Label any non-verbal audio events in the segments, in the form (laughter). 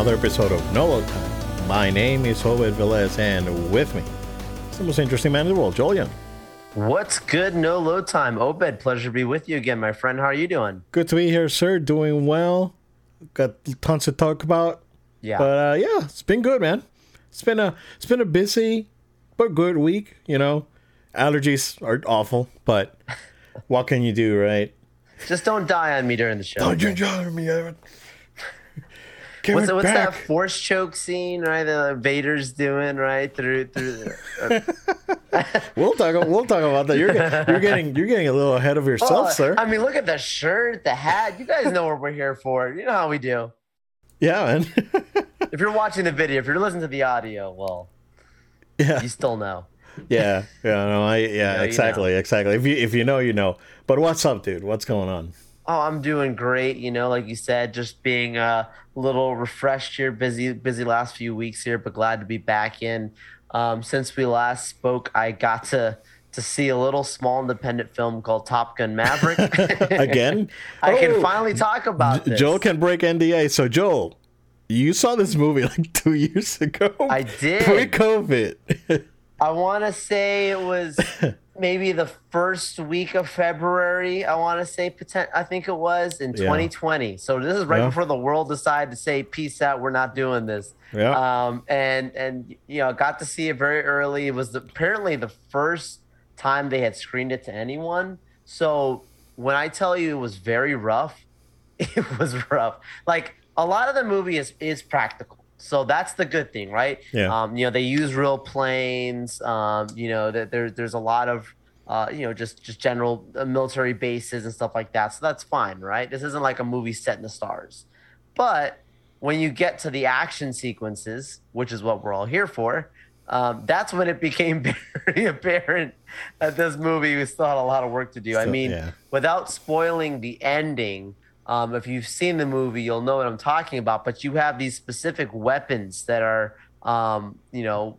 and welcome to another episode of No Load Time. My name is Jovet Velez, and with me is the most interesting man in the world, Julian. What's good? No load time. Obed, pleasure to be with you again, my friend. How are you doing? Good to be here, sir. Doing well. Got tons to talk about. Yeah. But uh, yeah, it's been good, man. It's been a it's been a busy but good week. You know, allergies are awful, but (laughs) what can you do, right? Just don't die on me during the show. Don't you jar me, Evan. Give What's, what's that force choke scene, right? The Vader's doing right through through. uh, (laughs) We'll talk. We'll talk about that. You're you're getting you're getting a little ahead of yourself, Oh, sir. I mean, look at the shirt, the hat. You guys know what we're here for. You know how we do. yeah, man. If you're watching the video, if you're listening to the audio, well, yeah, you still know. yeah, yeah. No, I yeah, know, you exactly, exactly. If you if you know, you know. But what's up, dude? What's going on? Oh, I'm doing great. You know, like you said, just being a little refreshed here, busy, busy last few weeks here, but glad to be back in. Um, since we last spoke, I got to to see a little small independent film called Top Gun Maverick. (laughs) Again? (laughs) I Oh. can finally talk about this. Joel can break NDA. So Joel, you saw this movie like two years ago. I (laughs) did. pre-COVID. I want to say it was (laughs) maybe the first week of February. I want to say potent- I think it was in Yeah. 2020. So this is right Yeah. before the world decided to say peace out. We're not doing this. Yeah. Um, and and you know got to see it very early. It was the, apparently the first time they had screened it to anyone. So when I tell you it was very rough, (laughs) it was rough. Like a lot of the movie is is practical. So that's the good thing, right? Yeah. Um, you know, they use real planes. Um, you know, that there, there's a lot of uh, you know, just just general uh, military bases and stuff like that. So that's fine, right? This isn't like a movie set in the stars. But when you get to the action sequences, which is what we're all here for, um, that's when it (laughs) became very apparent that this movie we still had a lot of work to do. I mean, yeah. without spoiling the ending, um, if you've seen the movie, you'll know what I'm talking about. But you have these specific weapons that are, um, you know,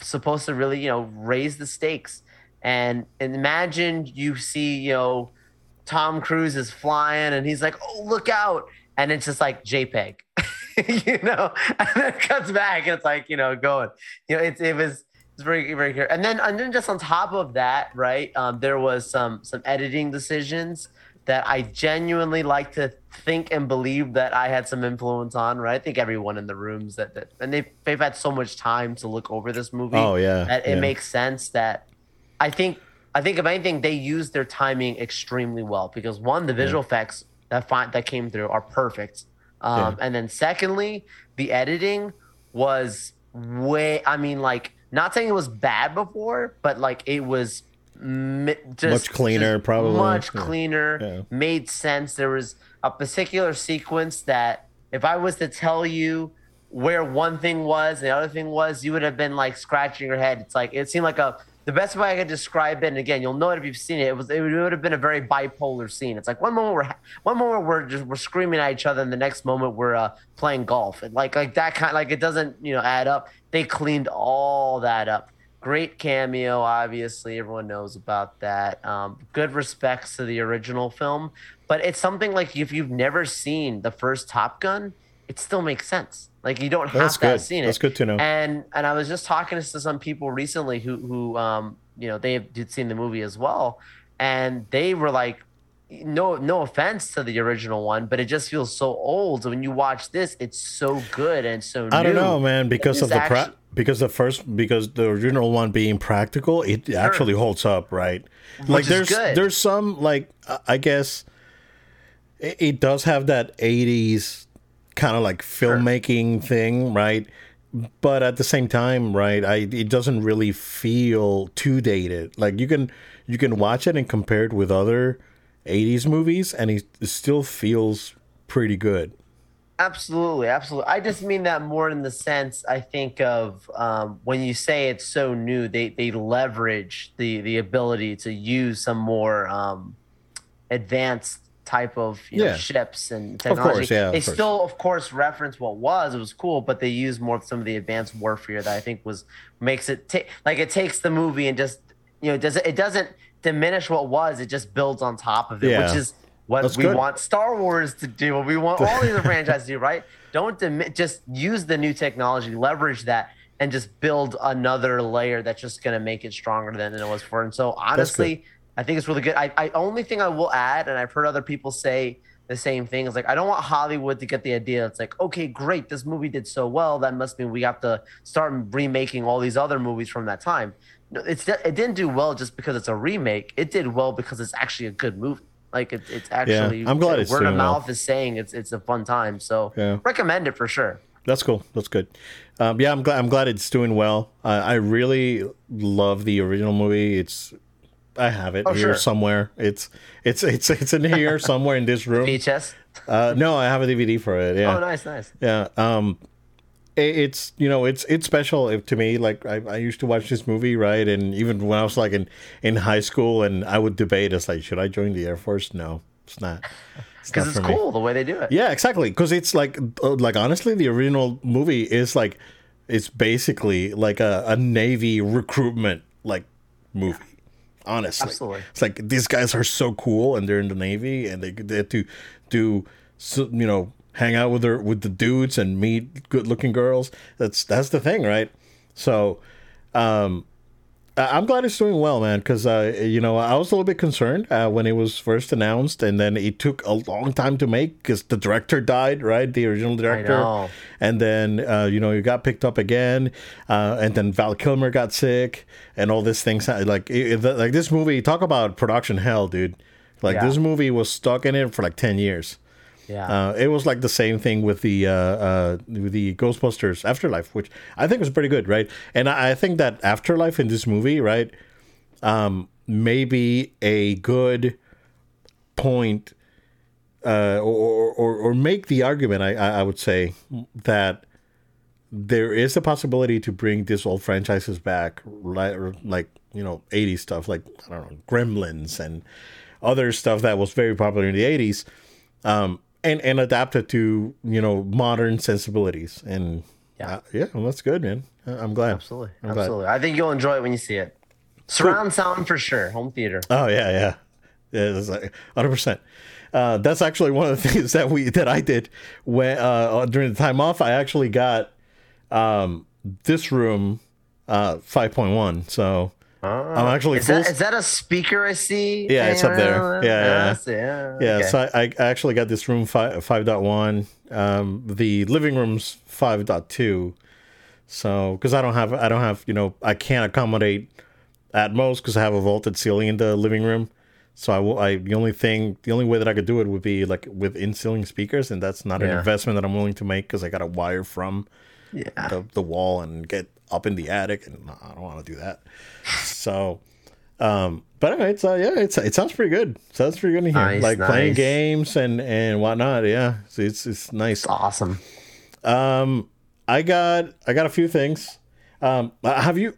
supposed to really, you know, raise the stakes. And, and imagine you see, you know, Tom Cruise is flying and he's like, oh, look out. And it's just like JPEG, (laughs) you know, (laughs) and then it cuts back and it's like, you know, going, you know, it's, it was, it's very, very clear. And then, and then just on top of that, right, um, there was some, some editing decisions that I genuinely like to think and believe that I had some influence on, right? I think everyone in the rooms that, that and they've, they've had so much time to look over this movie Oh, yeah, that it yeah. makes sense that I think I think if anything they used their timing extremely well because one the visual effects that fi- that came through are perfect, um, and then secondly the editing was way I mean like not saying it was bad before but like it was just Much cleaner, just probably. much Yeah. cleaner Yeah. made sense there was a particular sequence that if I was to tell you where one thing was and the other thing was, you would have been like scratching your head. It's like it seemed like a the best way I could describe it, and again, you'll know it if you've seen it. It was it would have been a very bipolar scene. It's like one moment we're one moment we're just we're screaming at each other, and the next moment we're uh, playing golf. And like like that kind like it doesn't you know add up. They cleaned all that up. Great cameo, obviously everyone knows about that. Um, good respects to the original film, but it's something like if you've never seen the first Top Gun, it still makes sense. Like you don't have That's to good. have seen it. That's good to know. And and I was just talking to some people recently who who um you know they had seen the movie as well, and they were like, no no offense to the original one, but it just feels so old. When you watch this, it's so good and so. New. I don't know, man, because of the pra- actu- because the first because the original one being practical, it actually holds up, right? like there's good. there's some like I- guess it, it does have that 80s kind of like filmmaking thing, right? But at the same time, right, I it doesn't really feel too dated. Like you can you can watch it and compare it with other 80s movies and he still feels pretty good. Absolutely, absolutely. I just mean that more in the sense I think of um, when you say it's so new, they they leverage the the ability to use some more um, advanced type of you Yeah. know, ships and Of technology. course, yeah, of They course. still, of course, reference what was. It was cool, but they use more of some of the advanced warfare that I think was makes it ta- like it takes the movie and just you know does it, it doesn't diminish what was. It just builds on top of it, Yeah. which is what That's we good. want Star Wars to do, what we want all these other (laughs) franchises to do, right? Don't demi- just use the new technology, leverage that, and just build another layer that's just going to make it stronger than it was before. And so, honestly, I think it's really good. I, I only thing I will add, and I've heard other people say the same thing, is like I don't want Hollywood to get the idea. It's like, okay, great, this movie did so well, that must mean we have to start remaking all these other movies from that time. No, it's it didn't do well just because it's a remake. It did well because it's actually a good movie. Like it, it's actually yeah, I'm glad it's word of doing well. mouth is saying it's it's a fun time. So Yeah. recommend it for sure. That's cool. That's good. Um, yeah, I'm glad. I'm glad it's doing well. Uh, I really love the original movie. It's I have it Oh, here sure. somewhere. It's it's it's it's in here (laughs) somewhere in this room. VHS. Uh, no, I have a DVD for it. Yeah. Oh, nice, nice. Yeah. Um, it's you know it's it's special if, to me. Like I, I used to watch this movie right, and even when I was like in in high school, and I would debate, it's like, should I join the Air Force? No, it's not. (laughs) It's Because it's me. cool the way they do it. Yeah, exactly. Because it's like, uh, like honestly, the original movie is like, it's basically like a, a Navy recruitment like movie. Honestly, Absolutely. it's like these guys are so cool, and they're in the Navy, and they they to do, so, you know, hang out with their with the dudes and meet good looking girls. That's that's the thing, right? So, um, I'm glad it's doing well, man. Because uh, you know, I was a little bit concerned uh, when it was first announced, and then it took a long time to make because the director died, right? The original director, and then uh, you know, it got picked up again, uh, and then Val Kilmer got sick, and all these things. Like, it, it- like this movie, talk about production hell, dude. Like Yeah. this movie was stuck in it for like ten years. Yeah. Uh, it was like the same thing with the uh, uh, with the Ghostbusters Afterlife, which I think was pretty good, right? And I, I think that Afterlife in this movie, right, um, may be a good point, uh, or, or or make the argument. I I would say that there is a possibility to bring these old franchises back, like, like you know, 80s stuff, like I don't know, Gremlins and other stuff that was very popular in the 80s, um, and and adapt it to you know modern sensibilities. And Yeah. uh, yeah, well, that's good, man. I'm glad. absolutely. I'm glad. Absolutely. I think you'll enjoy it when you see it. Surround sound for sure. Home theater. Oh yeah, yeah. It's like 100. percent uh, That's actually one of the (laughs) things that we that I did when uh, during the time off. I actually got um, this room uh, 5.1. So I'm actually Ah. Is full. that, is that a speaker I see? Yeah, it's up there. Yeah, yeah. I yeah. yeah, okay. so I, I actually got this room 5, 5.1. Um, the living room's 5.2. So because I don't have I don't have you know I can't accommodate at most because I have a vaulted ceiling in the living room. So I will. I the only thing, the only way that I could do it would be like with in ceiling speakers, and that's not an investment that I'm willing to make because I got to wire from yeah. the, the wall and get up in the attic, and I don't want to do that. (sighs) So, um, but anyway, it's uh, yeah, it's it sounds pretty good. Sounds pretty good in here, Nice, like playing games and and whatnot. Yeah, so it's it's nice. Awesome. Um, I got I got a few things. Um, uh, have you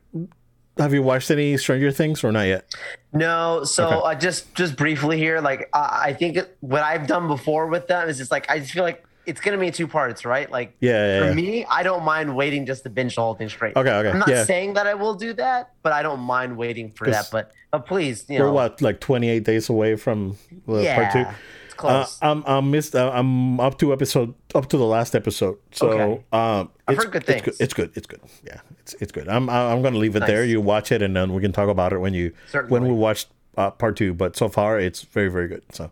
have you watched any Stranger Things or not yet? No, so Okay. uh, just just briefly here, like I I think it, what I've done before with them is just like I just feel like it's gonna be two parts, right? Like Yeah, yeah, for yeah. me, I don't mind waiting just to binge the whole thing straight. Okay, okay, I'm not yeah. saying that I will do that, but I don't mind waiting for that. But but please, you know We're know, what like 28 days away from uh, part two. it's Uh, close. I'm I'm missed. Uh, I'm up to episode up to the last episode. So Okay. um, I've heard good it's good. things. It's good. It's good. Yeah, it's it's good. I'm I'm gonna leave it there. You watch it, and then we can talk about it when you when we watch uh, part two. But so far, it's very very good. So,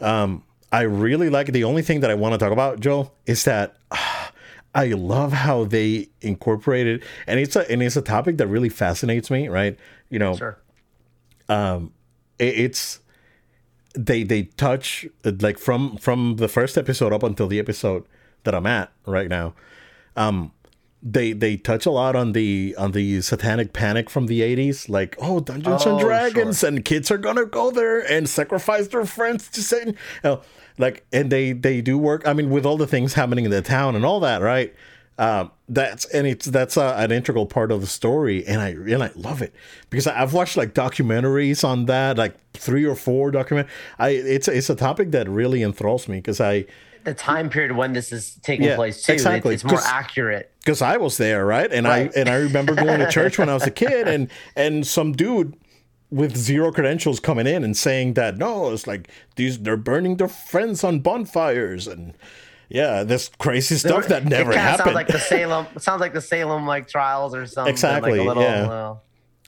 um, I really like it. The only thing that I want to talk about, Joe, is that. I love how they incorporated, and it's a and it's a topic that really fascinates me. Right, you know, sure. it- it's they they touch uh, like from from the first episode up until the episode that I'm at right now. Um they they touch a lot on the on the satanic panic from the 80s like oh Dungeons and Oh, Dragons and kids are going to go there and sacrifice their friends to Satan. You know, like and they they do work I mean with all the things happening in the town and all that, right? Um, that's and it's that's a, an integral part of the story, and I and I love it because I've watched like documentaries on that, like three or four document. I it's it's a topic that really enthralls me because I The time period when this is taking Yeah, place too, it- exactly, it's more accurate. because I was there, right? And Right. I and I remember going to church when I was a kid, and (laughs) and some dude with zero credentials coming in and saying that no, it's like these they're burning their friends on bonfires and yeah, this crazy stuff that never it happened. Sounds like the (laughs) Salem. It sounds like the Salem like trials or something. Exactly, Like a little, yeah. uh,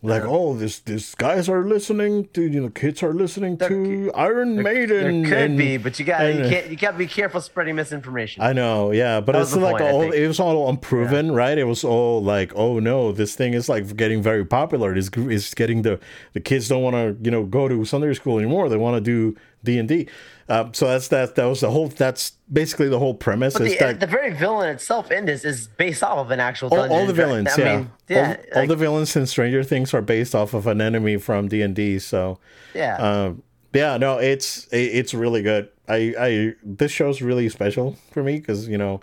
like oh this this guys are listening to you know kids are listening to Iron there Maiden. could and- be, but you got and- you can't you got to be careful spreading misinformation. I know, yeah, but That it's like point, all it was all unproven, right? It was all like, oh no, this thing is like getting very popular. It's it's getting the the kids don't want to you know go to Sunday school anymore. They want to do D and D. Um, so that's that. That was the whole. That's basically the whole premise. but the, that the very villain itself in this is based off of an actual all, dungeon. all the villains, I yeah, mean, yeah, all, all the villains in Stranger Things are based off of an enemy from D and D. So yeah. um, yeah, no, it's it, it's really good. I I this show's really special for me because you know,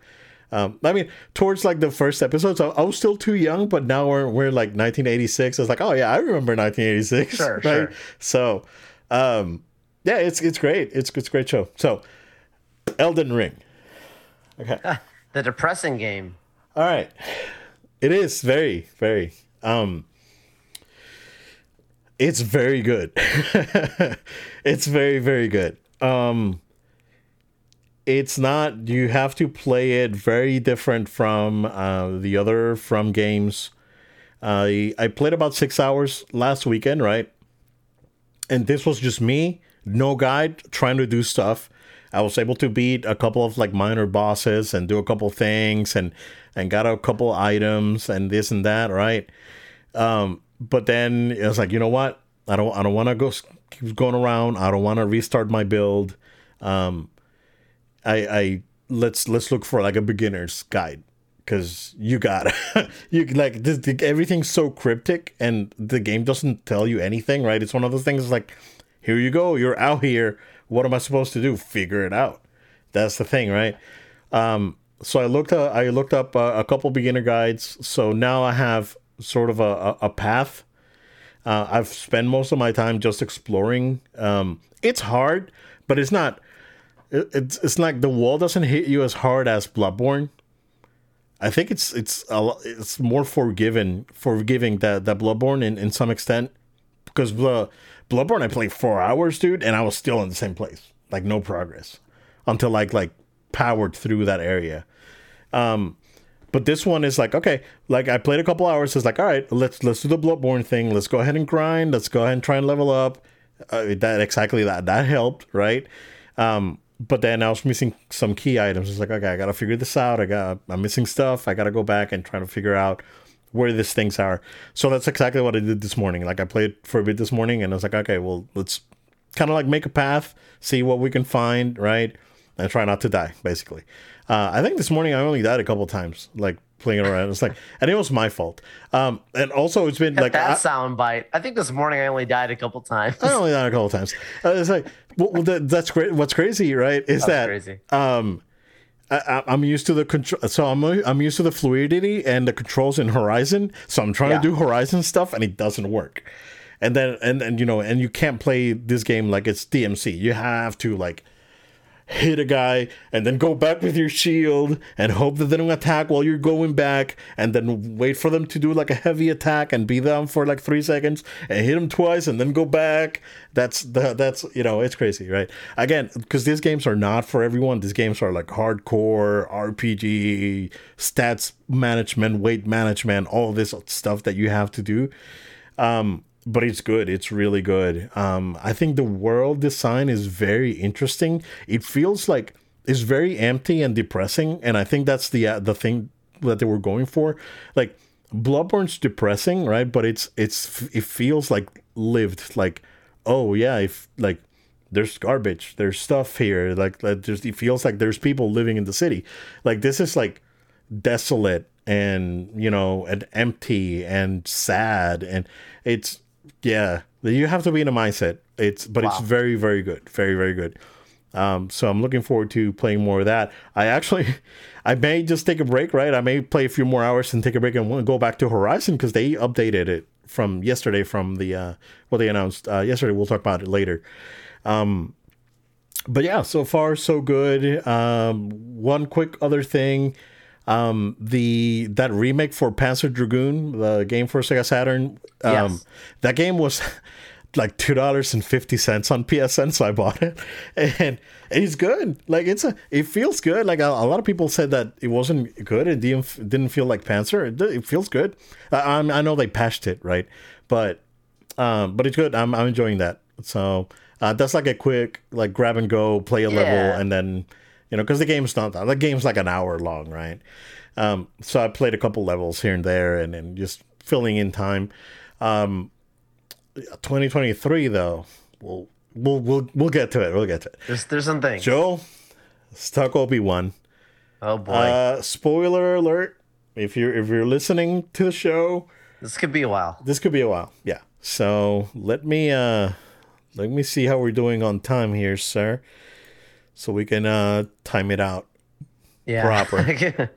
um, I mean, towards like the first episodes, I, I was still too young, but now we're we're like 1986. It's like, oh yeah, I remember 1986. Sure, (laughs) right? sure. So, um, yeah, it's it's great. It's it's a great show. So, Elden Ring. Okay. the depressing game. All right. It is very, very. Um it's very good. (laughs) it's very, very good. Um it's not you have to play it very different from uh the other from games. I I played about six hours last weekend, right? And this was just me, no guide, trying to do stuff. I was able to beat a couple of like minor bosses and do a couple things and and got a couple items and this and that, right? Um, but then it was like, you know what? I don't I don't want to go keep going around. I don't want to restart my build. Um, I I let's let's look for like a beginner's guide because you got (laughs) you like this, everything's so cryptic and the game doesn't tell you anything, right? It's one of those things like, here you go, you're out here. What am I supposed to do? Figure it out. That's the thing, right? Um, so I looked uh, I looked up uh, a couple beginner guides. So now I have sort of a, a, path. Uh, I've spent most of my time just exploring. Um, it's hard, but it's not. it- It's it's like the wall doesn't hit you as hard as Bloodborne. I think it's it's a, it's more forgiven forgiving that that Bloodborne in, in some extent because Blo- Bloodborne I played four hours, dude, and I was still in the same place, like no progress until like like powered through that area. Um, but this one is like okay, like I played a couple hours. It's like all right, let's let's do the Bloodborne thing. Let's go ahead and grind. Let's go ahead and try and level up. Uh, that exactly that that helped, right? Um, but then I was missing some key items. It's like okay, I gotta figure this out. I got I'm missing stuff. I gotta go back and try to figure out where these things are. So that's exactly what I did this morning. Like I played for a bit this morning, and I was like, okay, well let's kind of like make a path, see what we can find, right? And try not to die, basically. Uh, I think this morning I only died a couple times, like playing around. It's like, and it was my fault. Um, and also it's been like that I, sound bite. I think this morning I only died a couple times. I only died a couple times. Uh, it's like, well, that, that's great. What's crazy, right? Is that crazy. um, I, I'm used to the control. So I'm I'm used to the fluidity and the controls in Horizon. So I'm trying Yeah. to do Horizon stuff, and it doesn't work. And then and and you know, and you can't play this game like it's DMC. You have to like hit a guy and then go back with your shield and hope that they don't attack while you're going back and then wait for them to do like a heavy attack and be down for like three seconds and hit them twice and then go back. That's the that's you know it's crazy right? Again because these games are not for everyone. These games are like hardcore rpg stats management weight management all this stuff that you have to do. Um but it's good. It's really good. Um i think the world design is very interesting. It feels like it's very empty and depressing and i think that's the uh, the thing that they were going for. Like bloodborne's depressing right? But it's it's it feels like lived. Like oh yeah if like there's garbage there's stuff here. Like like, there's it feels like there's people living in the city. Like this is like desolate and you know and empty and sad. And it's yeah you have to be in a mindset. It's but it's very very good very very good. Um so i'm looking forward to playing more of that. I actually (laughs) i may just take a break right? I may play a few more hours and take a break and go back to horizon because they updated it from yesterday from the uh what they announced uh yesterday. We'll talk about it later. But yeah, so far so good. Um, one quick other thing, um, the that remake for Panzer Dragoon, the game for Sega Saturn, um, Yes. that game was (laughs) like two dollars and fifty cents on PSN, so I bought it, (laughs) and it's good. Like it's a, it feels good. Like a, a lot of people said that it wasn't good. It didn't didn't feel like Panzer. It, it feels good. I, I know they patched it right, but um, but it's good. I'm I'm enjoying that. So uh, that's like a quick like grab and go, play a yeah. level, and then you know because the game's not that. The game's like an hour long, right? Um, so I played a couple levels here and there, and then just filling in time. Um, 2023 though, we'll we'll we'll we'll get to it. We'll get to it. There's there's some things. Joe, stuck Obi Wan. Oh boy. Uh, spoiler alert! If you're if you're listening to the show, this could be a while. This could be a while. Yeah. So let me uh let me see how we're doing on time here, sir. So we can uh time it out. Yeah. Proper. (laughs)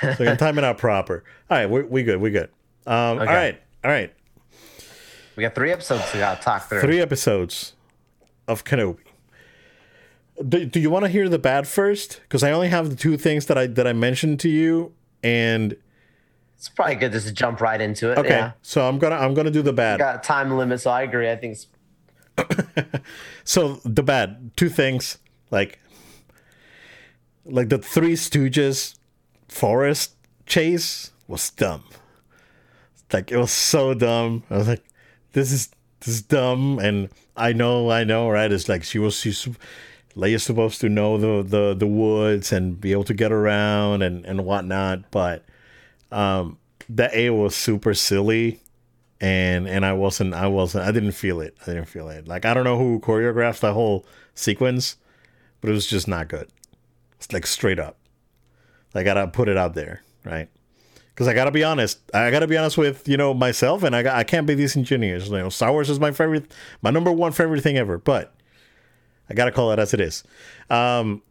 so we can time it out proper. All right, we we good. We good. Um, okay. All right. All right. We got three episodes to talk through. Three episodes of Kenobi. Do, do you want to hear the bad first? Because I only have the two things that I that I mentioned to you, and it's probably good just to jump right into it. Okay, yeah. so I'm gonna I'm gonna do the bad. We got time limit, so I agree. I think. (laughs) so the bad two things like like the Three Stooges forest chase was dumb. Like it was so dumb. I was like, this is this is dumb, and I know, I know, right? It's like she was she's Leia's supposed to know the the the woods and be able to get around and and whatnot, but um, the A was super silly, and and I wasn't I wasn't I didn't feel it. I didn't feel it. Like I don't know who choreographed the whole sequence, but it was just not good. It's like straight up. I gotta put it out there, right? because I gotta be honest. I gotta be honest with you know myself, and I I can't be disingenuous. You know, Star Wars is my favorite, my number one favorite thing ever. But I gotta call it as it is. Um,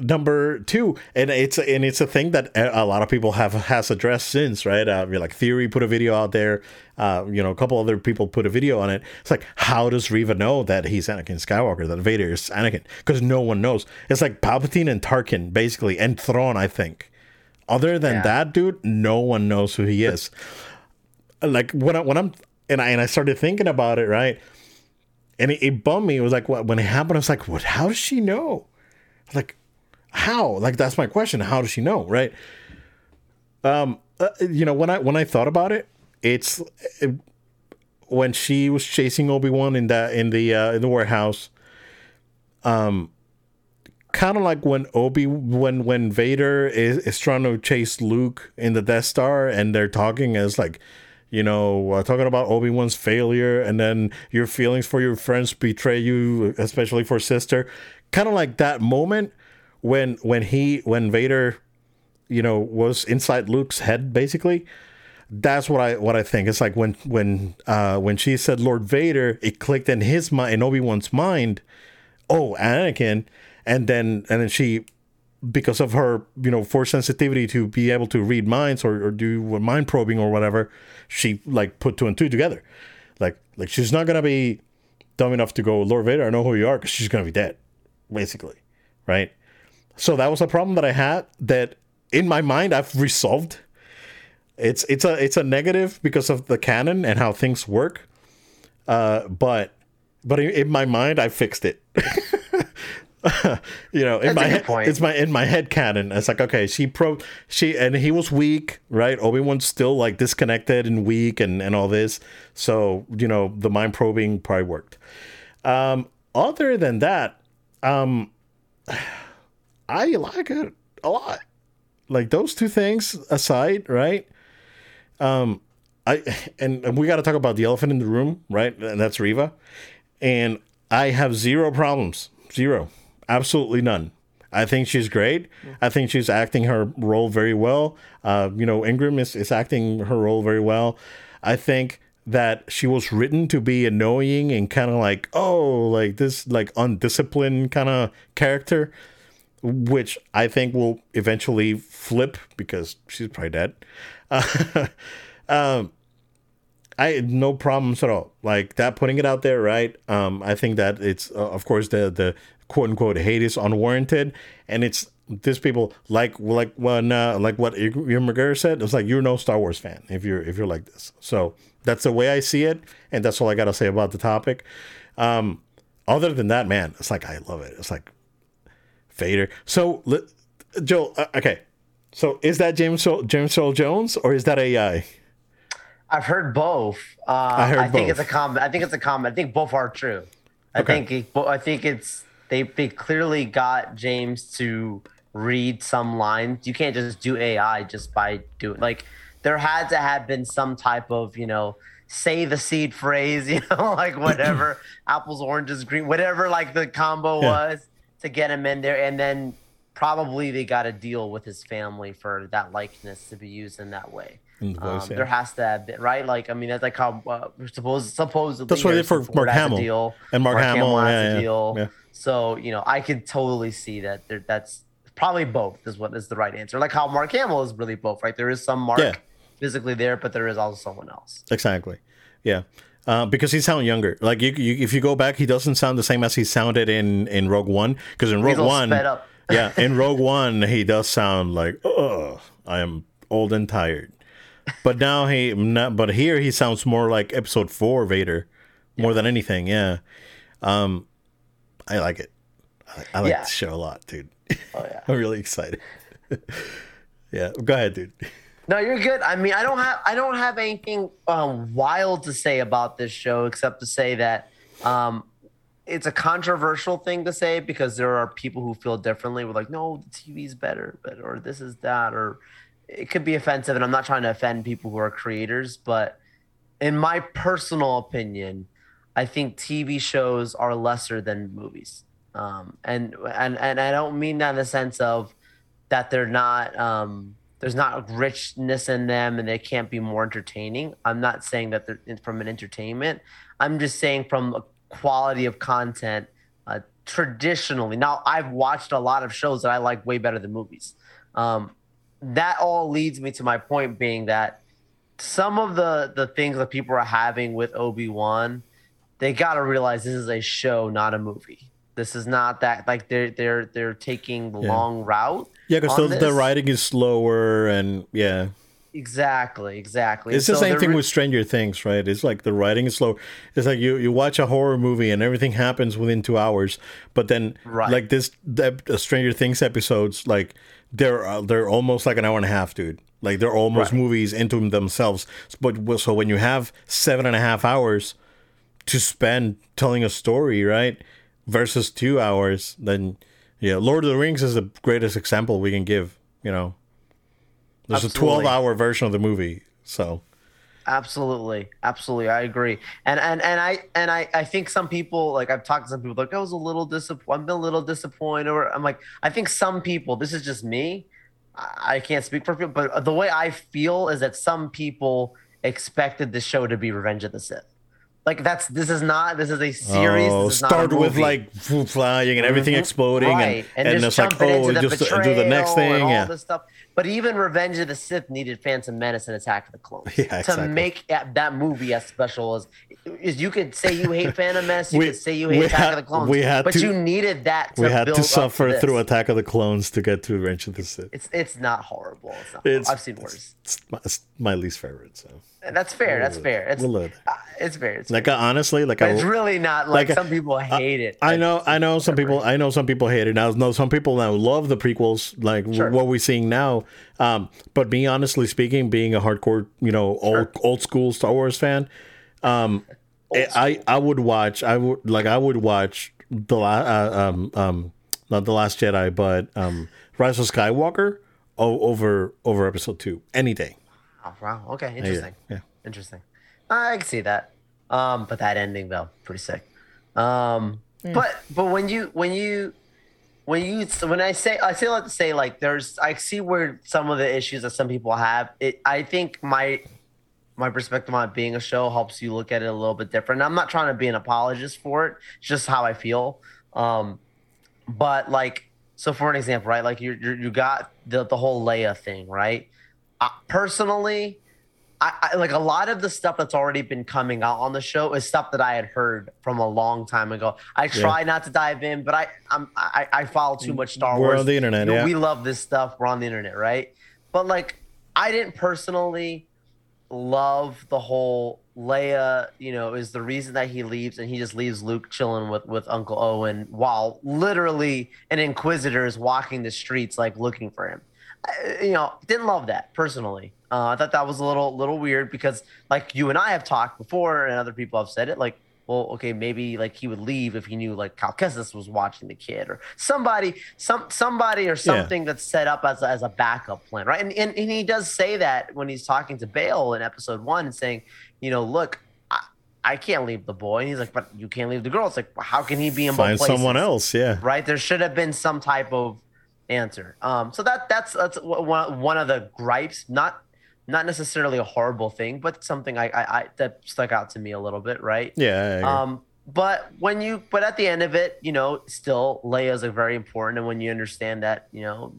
number two, and it's and it's a thing that a lot of people have has addressed since, right? Uh, like Theory put a video out there. Uh, you know, a couple other people put a video on it. It's like, how does Reva know that he's Anakin Skywalker, that Vader is Anakin? Because no one knows. It's like Palpatine and Tarkin, basically, and Thrawn, I think other than yeah. that, dude, no one knows who he is. like when I when I'm and I and I started thinking about it, right? And it, it bummed me. It was like what, when it happened, I was like, "What? How does she know? Like, how? Like that's my question. How does she know? Right? Um, uh, you know, when I when I thought about it, it's it, when she was chasing Obi Wan in that in the uh, in the warehouse. Um, kind of like when Obi when when Vader is, is trying to chase Luke in the Death Star and they're talking as like you know uh, talking about Obi Wan's failure and then your feelings for your friends betray you especially for sister kind of like that moment when when he when Vader you know was inside Luke's head basically that's what I what I think. It's like when when uh, when she said Lord Vader, it clicked in his mind, in Obi Wan's mind. Oh, Anakin, and then and then she because of her you know force sensitivity to be able to read minds or, or do mind probing or whatever she like put two and two together like like she's not gonna be dumb enough to go lord vader i know who you are because she's gonna be dead basically right so that was a problem that i had that in my mind i've resolved it's it's a it's a negative because of the canon and how things work uh but but in, my mind i fixed it (laughs) you know, in That's my head, point. it's my in my head canon. It's like okay, she pro she and he was weak, right? Obi Wan's still like disconnected and weak and and all this. So you know, the mind probing probably worked. Um, other than that, um, I like it a lot. Like those two things aside, right? Um, I and, and we got to talk about the elephant in the room, right? And that's Reva. And I have zero problems, zero absolutely none. I think she's great. I think she's acting her role very well. Uh, you know, Ingram is, is acting her role very well. I think that she was written to be annoying and kind of like, oh, like this, like undisciplined kind of character, which I think will eventually flip because she's probably dead. (laughs) Um, I no problems at all. Like that, putting it out there, right? Um, I think that it's, uh, of course, the the quote unquote hate is unwarranted and it's these people like like when uh, like what Ewan McGregor said. It's like you're no Star Wars fan if you're if you're like this. So that's the way I see it, and that's all I gotta say about the topic. Um, other than that, man, it's like I love it. It's like Vader. So Joel, uh, okay. So is that James James Earl Jones or is that AI? I've heard both. Uh, I heard I think both. it's a comment. I think it's a comment. I think both are true. I okay. think I think it's they they clearly got James to read some lines. You can't just do AI just by doing like there had to have been some type of you know say the seed phrase, (laughs) you know, like whatever (laughs) apples, oranges, green, whatever like the combo yeah. was to get him in there, and then probably they got a deal with his family for that likeness to be used in that way. In the voice, um, yeah. There has to have been, right? Like, I mean, that's like how uh, suppose supposedly that's what they for Mark Hamill deal, and Mark, Mark Hamill, Hamill yeah, yeah, deal. Yeah. So you know, I could totally see that there, that's probably both is what is the right answer. Like how Mark Hamill is really both, right? There is some Mark physically there, but there is also someone else. Exactly. Yeah. Uh, because he sounds younger. Like you, you, if you go back, he doesn't sound the same as he sounded in in Rogue One. Because in Rogue One, (laughs) yeah, in Rogue One, he does sound like, oh, I am old and tired. But now he, not, but here he sounds more like Episode Four Vader, more yeah. than anything. Yeah, um, I like it. I, I like yeah. the show a lot, dude. Oh yeah, (laughs) I'm really excited. (laughs) yeah, go ahead, dude. No, you're good. I mean, I don't have I don't have anything um, wild to say about this show except to say that um, it's a controversial thing to say because there are people who feel differently. We're like, no, the TV's better, but or this is that, or it could be offensive. And I'm not trying to offend people who are creators, but in my personal opinion, I think TV shows are lesser than movies. Um, and and and I don't mean that in the sense of that they're not um, there's not a richness in them and they can't be more entertaining. I'm not saying that they're from an entertainment. I'm just saying from a quality of content. Uh, traditionally, now I've watched a lot of shows that I like way better than movies. Um, that all leads me to my point being that some of the the things that people are having with Obi Wan, they got to realize this is a show, not a movie. This is not that like they're they're they're taking the yeah. long route. Yeah, because the writing is slower and yeah. Exactly, exactly. It's the same thing re- with Stranger Things, right? It's like the writing is slow. It's like you, you watch a horror movie and everything happens within two hours, but then right. like this the, the Stranger Things episodes, like they're uh, they're almost like an hour and a half, dude. Like they're almost right. movies into themselves. But so when you have seven and a half hours to spend telling a story, right, versus two hours, then yeah, Lord of the Rings is the greatest example we can give. You know, there's Absolutely. a 12 hour version of the movie, so. Absolutely, absolutely, I agree, and and and I and I I think some people like I've talked to some people like oh, I was a little disappointed, I'm a little disappointed, or I'm like I think some people, this is just me, I can't speak for people, but the way I feel is that some people expected the show to be Revenge of the Sith. Like that's this is not this is a series. Oh, start with like flying and everything mm-hmm. exploding right. and, and, and it's like oh just do the next thing yeah. this stuff. But even Revenge of the Sith needed Phantom Menace and Attack of the Clones (laughs) yeah, exactly. to make that movie as special as is. You could say you hate Phantom Menace, you we, could say you hate Attack had, of the Clones, we had but to, you needed that. To We had to suffer to through Attack of the Clones to get to Revenge of the Sith. It's it's not horrible. It's not it's, horrible. I've seen worse. It's, it's, my, it's my least favorite. So that's fair. That's fair. It's, we'll uh, it's fair. It's like fair. honestly, like I, it's really not like, like some people hate it. I know. I know some people. I know some people hate it. Now, know some people now love the prequels, like sure. what we're seeing now. Um, but me, honestly speaking, being a hardcore, you know, old sure. old school Star Wars fan, um, I I would watch. I would like. I would watch the last. Uh, um, um, not the Last Jedi, but um, Rise of Skywalker over over Episode Two any day. Oh, wow. Okay. Interesting. Yeah. yeah. Interesting. I can see that. Um, but that ending though, pretty sick. Um, mm. but but when you when you when you when I say I say like to say like there's I see where some of the issues that some people have. It I think my my perspective on it being a show helps you look at it a little bit different. I'm not trying to be an apologist for it. It's just how I feel. Um, but like so for an example, right? Like you you you got the the whole Leia thing, right? Uh, personally, I, I, like a lot of the stuff that's already been coming out on the show is stuff that I had heard from a long time ago. I try not to dive in, but I I'm, I, I follow too much Star Wars. We're Wars. on the internet, You know, yeah. We love this stuff. We're on the internet, right? But like, I didn't personally love the whole Leia, you know, is the reason that he leaves and he just leaves Luke chilling with with Uncle Owen while literally an inquisitor is walking the streets like looking for him. I, you know, didn't love that personally. Uh, I thought that was a little little weird because like you and I have talked before and other people have said it like well, okay, maybe like he would leave if he knew like Cal Kestis was watching the kid or somebody, some somebody or something that's set up as a, as a backup plan, right? And, and and he does say that when he's talking to Bail in episode one and saying, you know, look, I, can't leave the boy, and he's like, but you can't leave the girl. It's like, well, how can he be in Find both places? someone else. Yeah. right? There should have been some type of answer. Um, so that that's that's one one of the gripes, not not necessarily a horrible thing, but something I, I, I that stuck out to me a little bit, right? Yeah. Um, but when you, but at the end of it, you know, still Leia's a very important, and when you understand that, you know,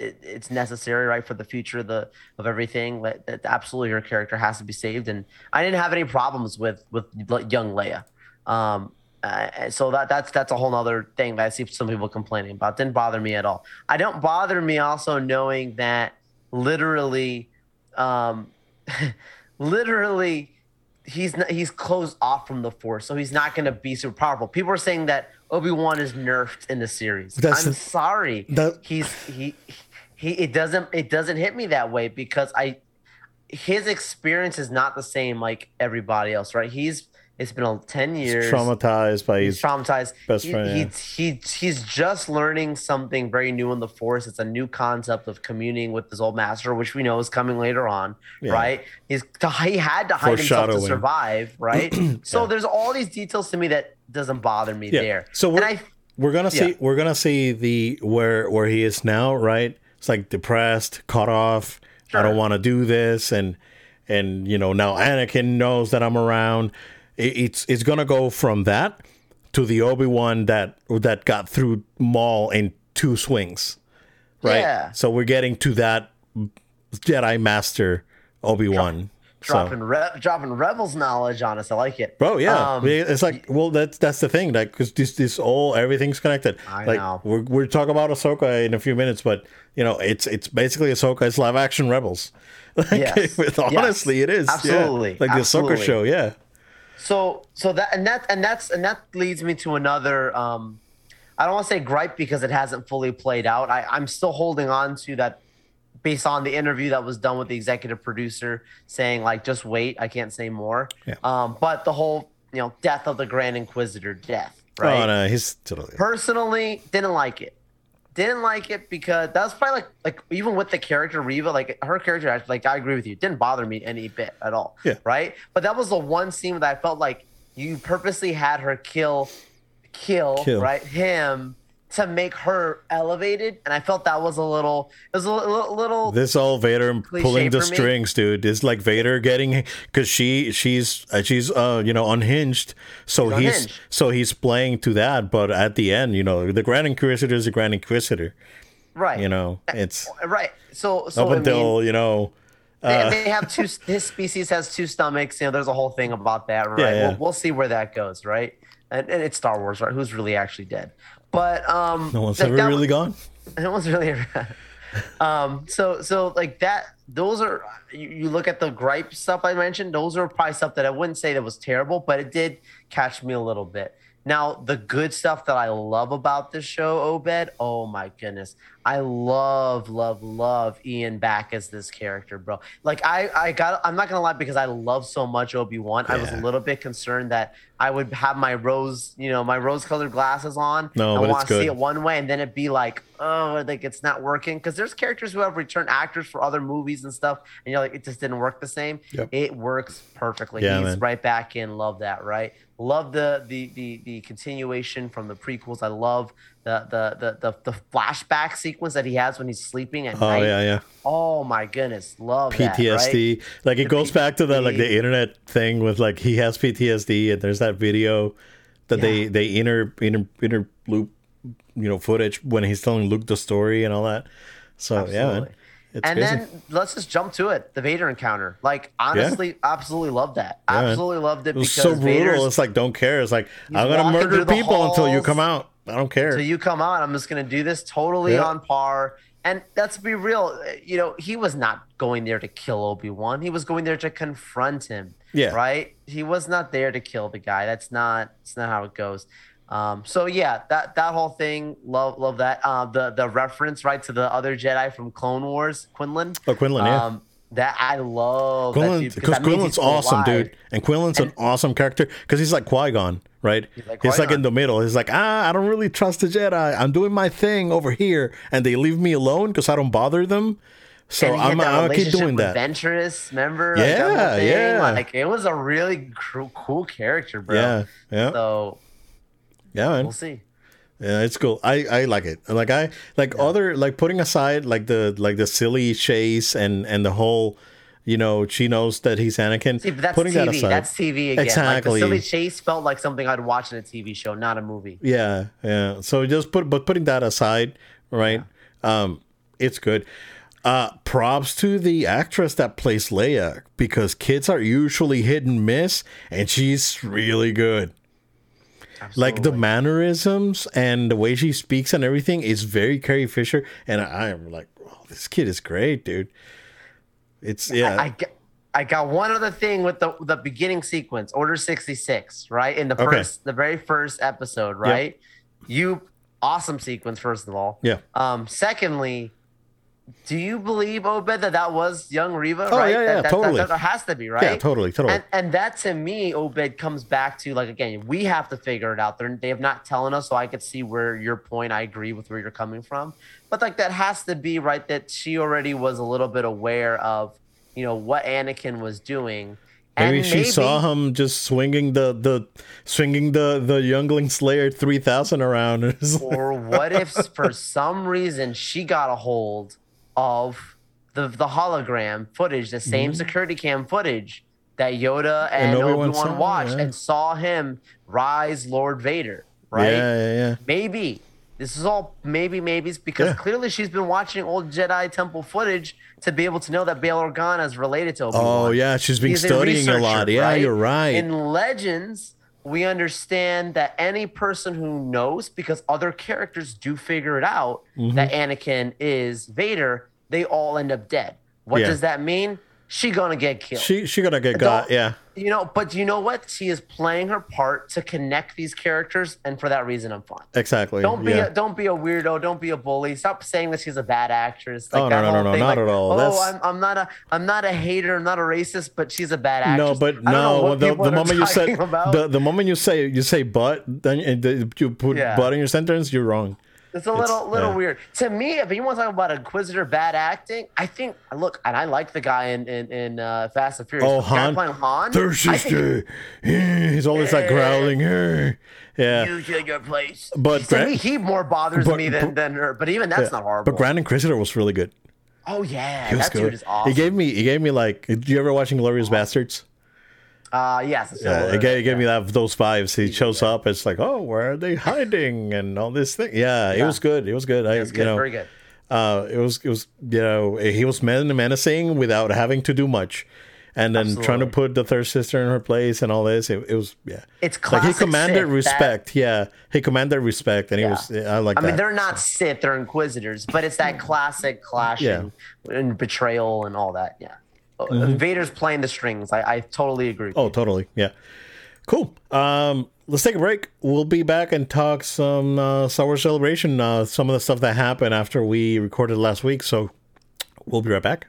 it, it's necessary, right, for the future of the of everything. That, that absolutely her character has to be saved, and I didn't have any problems with with young Leia. Um, uh, so that that's that's a whole other thing that I see some people complaining about. Didn't bother me at all. I don't bother me also knowing that literally, um, (laughs) literally he's not, he's closed off from the force, so he's not going to be super powerful. People are saying that Obi Wan is nerfed in the series. That's I'm the- sorry. that- he's he he. It doesn't it doesn't hit me that way because I his experience is not the same like everybody else, right? He's it's been ten years. traumatized by He's his traumatized. best He- friend, He, he, he's just learning something very new in the force. It's a new concept of communing with his old master, which we know is coming later on, Yeah. right? He's he had to hide himself to survive, (clears throat) right? so Yeah. there's all these details to me that doesn't bother me Yeah. there. So and we're- I we're gonna see Yeah. we're gonna see the where where he is now right it's like depressed cut off i don't want to do this and and you know now anakin knows that i'm around it's it's gonna go from that to the obi-wan that that got through maul in two swings right Yeah. so we're getting to that jedi master obi-wan So- dropping re- dropping rebels knowledge on us. I like it, Bro, yeah, Um, it's like well, that's that's the thing, like because this this all everything's connected. I like know. we're we're talking about Ahsoka in a few minutes, but you know it's it's basically Ahsoka. It's live action Rebels. (laughs) Like, Yes. (laughs) honestly, Yes. it is yeah. Absolutely. like the Absolutely. Ahsoka show. Yeah, So so that and that and that's and that leads me to another um I don't want to say gripe because it hasn't fully played out. I, I'm still holding on to that based on the interview that was done with the executive producer saying like just wait, I can't say more. Yeah. Um but the whole, you know, death of the Grand Inquisitor death, right? oh no, he's totally. Personally, didn't like it. Didn't like it because that was probably like like even with the character Reva, like her character, like I agree with you, didn't bother me any bit at all. Yeah. Right. But that was the one scene that I felt like you purposely had her kill, kill, Kill. right him to make her elevated, and I felt that was a little, it was a little, little This all Vader pulling the strings, dude. It's like Vader getting because she she's uh, she's uh you know unhinged, so She's he's unhinged. so he's playing to that. But at the end, you know, the Grand Inquisitor is a Grand Inquisitor. right. You know, it's right. So so up I mean, until you know. they, they have two. (laughs) His species has two stomachs. You know, there's a whole thing about that, right? Yeah, yeah. We'll, we'll see where that goes, right? And, and it's Star Wars, right? Who's really actually dead? But um, No one's like, ever that really was- gone. (laughs) No one's really. (laughs) um. So so like that. Those are you, you look at the gripe stuff I mentioned. Those are probably stuff that I wouldn't say that was terrible, but it did catch me a little bit. Now the good stuff that I love about this show, Obed. Oh my goodness, I love, love, love Ian back as this character, bro. Like I, I got. I'm not gonna lie because I love so much Obi Wan. I was a little bit concerned that I would have my rose, you know, my rose-colored glasses on. No, it's want to see it one way, and then it'd be like, oh, like it's not working. Because there's characters who have returned actors for other movies and stuff, and you're like, it just didn't work the same. Yep. It works perfectly. Yeah, He's man. right back in. Love that, right? Love the the the the continuation from the prequels. I love the the the the, the flashback sequence that he has when he's sleeping at Oh night. yeah, yeah. Oh my goodness, love that, right? PTSD. Like it The goes back to the like the internet thing with like he has PTSD and there's that video that they Yeah. they inter inter inter loop you know footage when he's telling Luke the story and all that. So yeah, man. It's and then let's just jump to it. The Vader encounter. Like honestly, absolutely loved that. man. Absolutely loved it it was because so brutal. Vader's It's like don't care. It's like I'm gonna murder people until you come out. I don't care. Until you come out, I'm just gonna do this totally Yeah. on par. And let's be real, you know, he was not going there to kill Obi Wan. He was going there to confront him. Yeah. Right. He was not there to kill the guy. That's not. That's not how it goes. Um, so yeah, that that whole thing, love love that. Uh, the the reference right to the other Jedi from Clone Wars, Quinlan. Oh, Quinlan, yeah. Um, that I love. Quinlan, because Quinlan's awesome, alive. dude. And Quinlan's an awesome character because he's like Qui Gon, right? He's like like, in the middle. He's like, ah, I don't really trust the Jedi. I'm doing my thing over here, and they leave me alone because I don't bother them. So And I'm, I'm gonna keep doing that. Adventurous, remember? Like, Yeah, thing? yeah. Like it was a really cr- cool character, bro. Yeah, yeah, So yeah, man. we'll see. Yeah, it's cool. I I like it. Like I like other like putting aside like the like the silly chase and and the whole, you know, she knows that he's Anakin. See, but that's putting TV. that aside. That's TV again. Exactly. Like the silly chase felt like something I'd watch in a TV show, not a movie. Yeah, yeah. So just put but putting that aside, right? Um, it's good. Uh, props to the actress that plays Leia because kids are usually hit and miss, and she's really good. Like the mannerisms and the way she speaks and everything is very Carrie Fisher, and I, I am like, oh, this kid is great, dude. It's yeah, I, got, I got one other thing with the the beginning sequence, Order sixty six, right in the Okay. first, the very first episode, right? You awesome sequence, first of all. yeah. Um, secondly, do you believe Obed that that was young Reva? Oh, right? yeah, That- yeah, that, totally. That, that has to be right. Yeah, totally, totally. And, and that to me, Obed comes back to like again, we have to figure it out. They're, they have not telling us, so I could see where your point. I agree with where you're coming from, but like that has to be right. That she already was a little bit aware of, you know, what Anakin was doing. Maybe and she saw him just swinging the the swinging the the youngling Slayer three thousand around. (laughs) Or what if for some reason she got a hold of the the hologram footage, the same security cam footage that Yoda and, Mm-hmm. And Obi-Wan Obi Wan watched yeah. and saw him rise Lord Vader, right? Yeah, yeah, yeah. Maybe this is all maybe maybes because Yeah. clearly she's been watching old Jedi Temple footage to be able to know that Bail Organa is related to Obi Wan. Oh yeah, she's been studying a lot. Yeah, you're right. In Legends, we understand that any person who knows, because other characters do figure it out, Mm-hmm. that Anakin is Vader, they all end up dead. What Yeah. does that mean? She gonna get killed. she she gonna get got. Yeah, you know, but you know what? She is playing her part to connect these characters, and for that reason, I'm fine. exactly. Don't be yeah. a, don't be a weirdo. Don't be a bully. Stop saying that she's a bad actress. Oh, no, no, no, no, thing, not like, at all. Oh, That's- I'm, I'm not a I'm not a hater. I'm not a racist, but she's a bad actress. no, but I don't know no. The, the moment you said about. the, the moment you say you say but then you put Yeah. but in your sentence, you're wrong. It's a little little yeah. weird to me. If you want to talk about Inquisitor bad acting, I think look, and I like the guy in in, in uh, Fast and Furious. Oh, guy Han. playing Han. Sister. He's always like growling. Yeah. You take your place. But to me, he more bothers but- me than, than her. But even that's not horrible. But Grand Inquisitor was really good. oh yeah, He that dude is awesome. He gave me he gave me like did you ever watch Inglourious Basterds? Uh, yes, Yeah, it gave, it gave me that those vibes. He shows up, it's like, oh, where are they hiding and all this thing. Yeah, it was good. It was good. I, It's you good, know, very good. uh, it was it was you know he was men- menacing without having to do much, and then trying to put the third sister in her place and all this. It, it was yeah. It's classic. like he commanded Sith, that- respect. Yeah, he commanded respect, and he was. I like I that. mean, they're not Sith, they're Inquisitors, but it's that classic clashing and betrayal and all that. Yeah. Uh, Vader's playing the strings. I, I totally agree. Mm-hmm. Oh, totally. Yeah. Cool. Um, let's take a break. We'll be back and talk some uh, Star Wars Celebration, uh, some of the stuff that happened after we recorded last week. So we'll be right back.